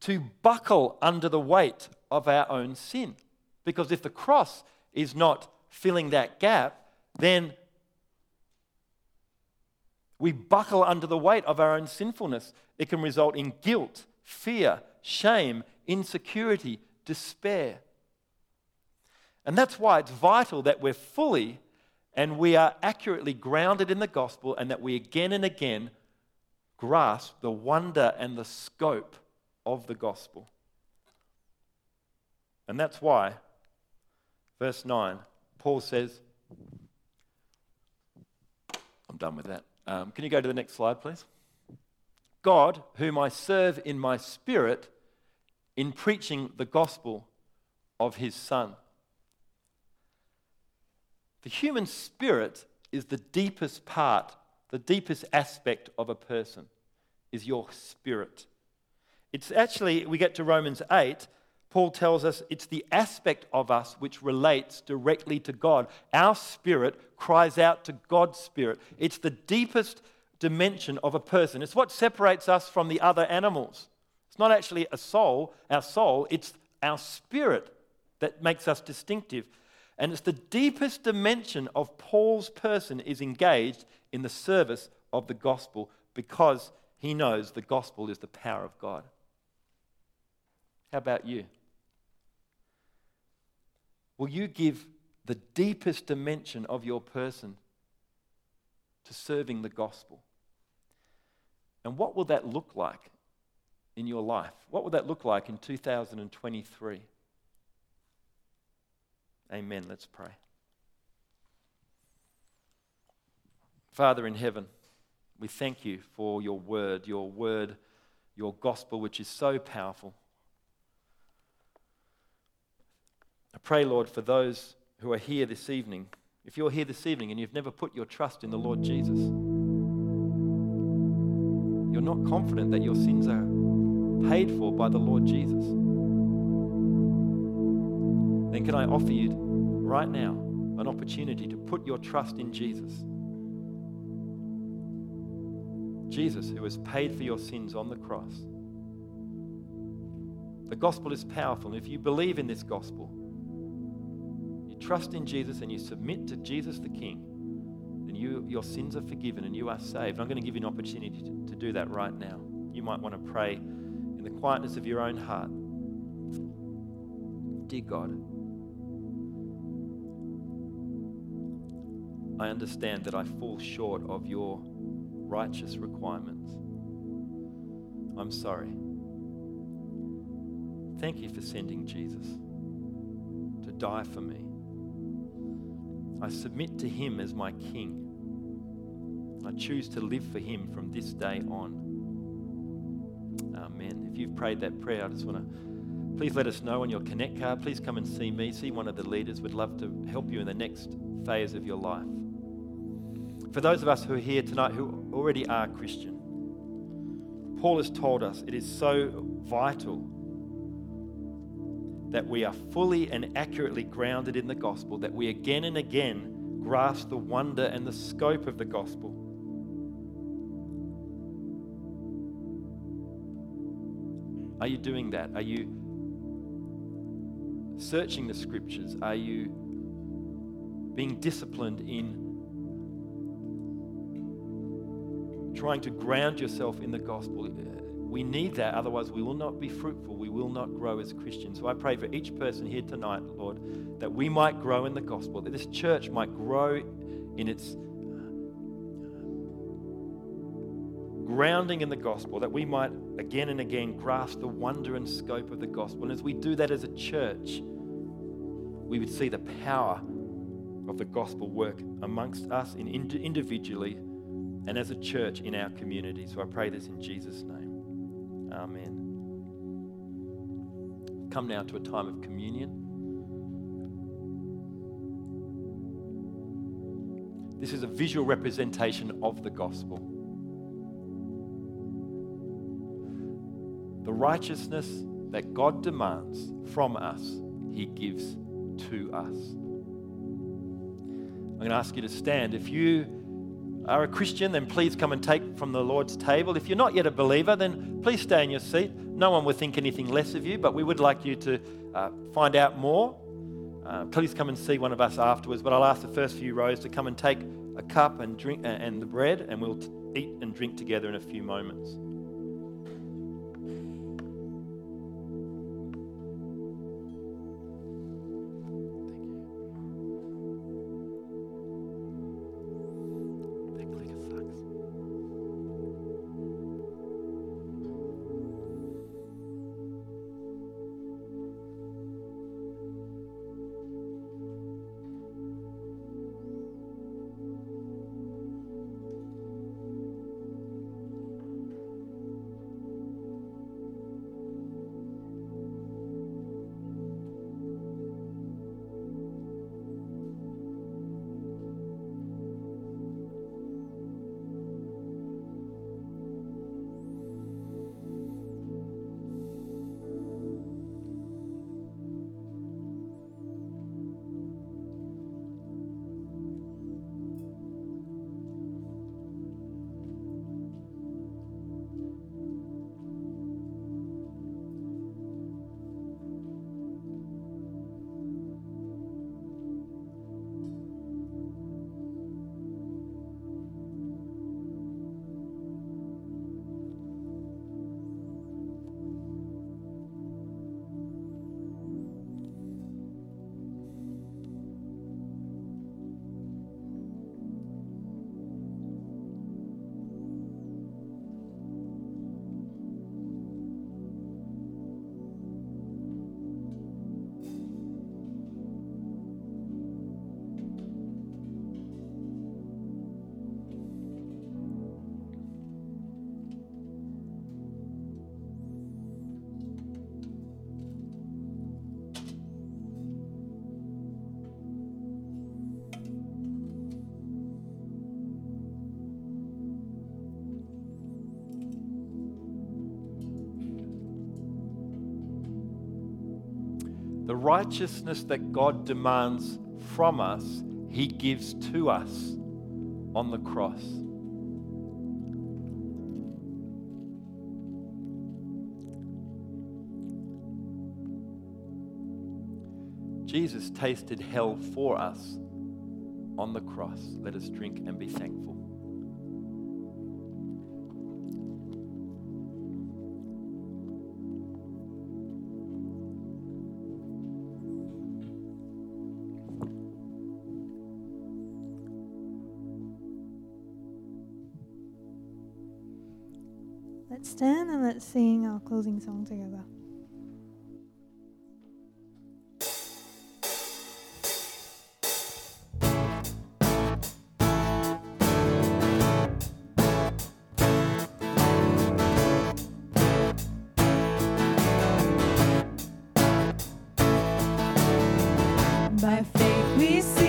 Speaker 7: to buckle under the weight of our own sin. Because if the cross is not filling that gap, then we buckle under the weight of our own sinfulness. It can result in guilt fear, shame, insecurity, despair. And that's why it's vital that we're fully and we are accurately grounded in the gospel and that we again and again grasp the wonder and the scope of the gospel. And that's why, verse 9, Paul says, I'm done with that. Um, can you go to the next slide, please? God, whom I serve in my spirit in preaching the gospel of his Son. The human spirit is the deepest part, the deepest aspect of a person, is your spirit. It's actually, we get to Romans 8, Paul tells us it's the aspect of us which relates directly to God. Our spirit cries out to God's spirit. It's the deepest dimension of a person. It's what separates us from the other animals. It's not actually a soul, our soul, it's our spirit that makes us distinctive. And it's the deepest dimension of Paul's person is engaged in the service of the gospel because he knows the gospel is the power of God. How about you? Will you give the deepest dimension of your person to serving the gospel? And what will that look like? in your life? What will that look like in 2023? Amen. Let's pray. Father in heaven, we thank you for your word, your word, your gospel, which is so powerful. I pray, Lord, for those who are here this evening. If you're here this evening and you've never put your trust in the Lord Jesus, you're not confident that your sins are paid for by the Lord Jesus, then can I offer you right now an opportunity to put your trust in Jesus? Jesus, who has paid for your sins on the cross. The gospel is powerful. And if you believe in this gospel, you trust in Jesus and you submit to Jesus the King, then you, your sins are forgiven and you are saved. I'm going to give you an opportunity to, to do that right now. You might want to pray in the quietness of your own heart. Dear God, I understand that I fall short of your righteous requirements. I'm sorry. Thank you for sending Jesus to die for me. I submit to him as my king. I choose to live for him from this day on. Amen. If you've prayed that prayer, I just want to please let us know on your Connect card. Please come and see me, see one of the leaders. We'd love to help you in the next phase of your life. For those of us who are here tonight who already are Christian, Paul has told us it is so vital that we are fully and accurately grounded in the gospel, that we again and again grasp the wonder and the scope of the gospel. Are you doing that? Are you searching the scriptures? Are you being disciplined in trying to ground yourself in the gospel? We need that, otherwise, we will not be fruitful. We will not grow as Christians. So I pray for each person here tonight, Lord, that we might grow in the gospel, that this church might grow in its grounding in the gospel, that we might again and again grasp the wonder and scope of the gospel. And as we do that as a church, we would see the power of the gospel work amongst us in individually and as a church in our community. So I pray this in Jesus' name. Amen. Come now to a time of communion. This is a visual representation of the gospel. The righteousness that God demands from us, He gives to us. I'm going to ask you to stand. If you are a Christian, then please come and take from the Lord's table. If you're not yet a believer, then please stay in your seat. No one will think anything less of you, but we would like you to uh, find out more. Uh, please come and see one of us afterwards. But I'll ask the first few rows to come and take a cup and drink uh, and the bread, and we'll t- eat and drink together in a few moments. righteousness that God demands from us, He gives to us on the cross. Jesus tasted hell for us on the cross. Let us drink and be thankful.
Speaker 1: Together.
Speaker 2: By faith we see.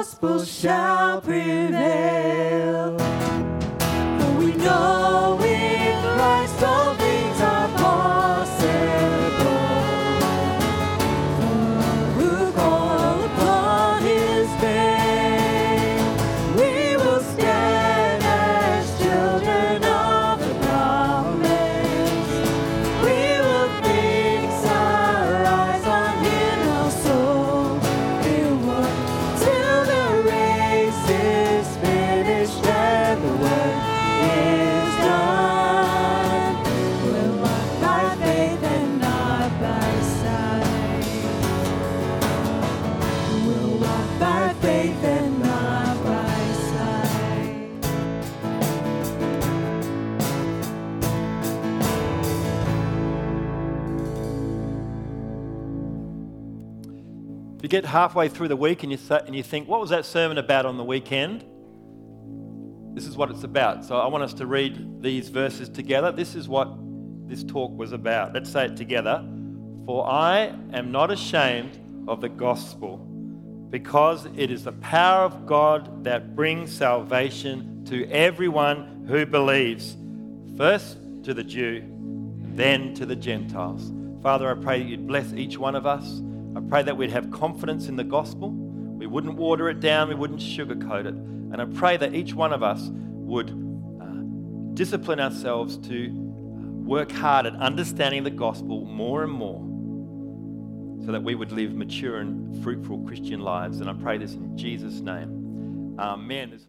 Speaker 2: gospel shall prevail.
Speaker 7: get halfway through the week and you, th- and you think, what was that sermon about on the weekend? This is what it's about. So I want us to read these verses together. This is what this talk was about. Let's say it together. For I am not ashamed of the gospel, because it is the power of God that brings salvation to everyone who believes, first to the Jew, then to the Gentiles. Father, I pray that you'd bless each one of us. Pray that we'd have confidence in the gospel. We wouldn't water it down, we wouldn't sugarcoat it. And I pray that each one of us would uh, discipline ourselves to uh, work hard at understanding the gospel more and more so that we would live mature and fruitful Christian lives. And I pray this in Jesus' name. Amen.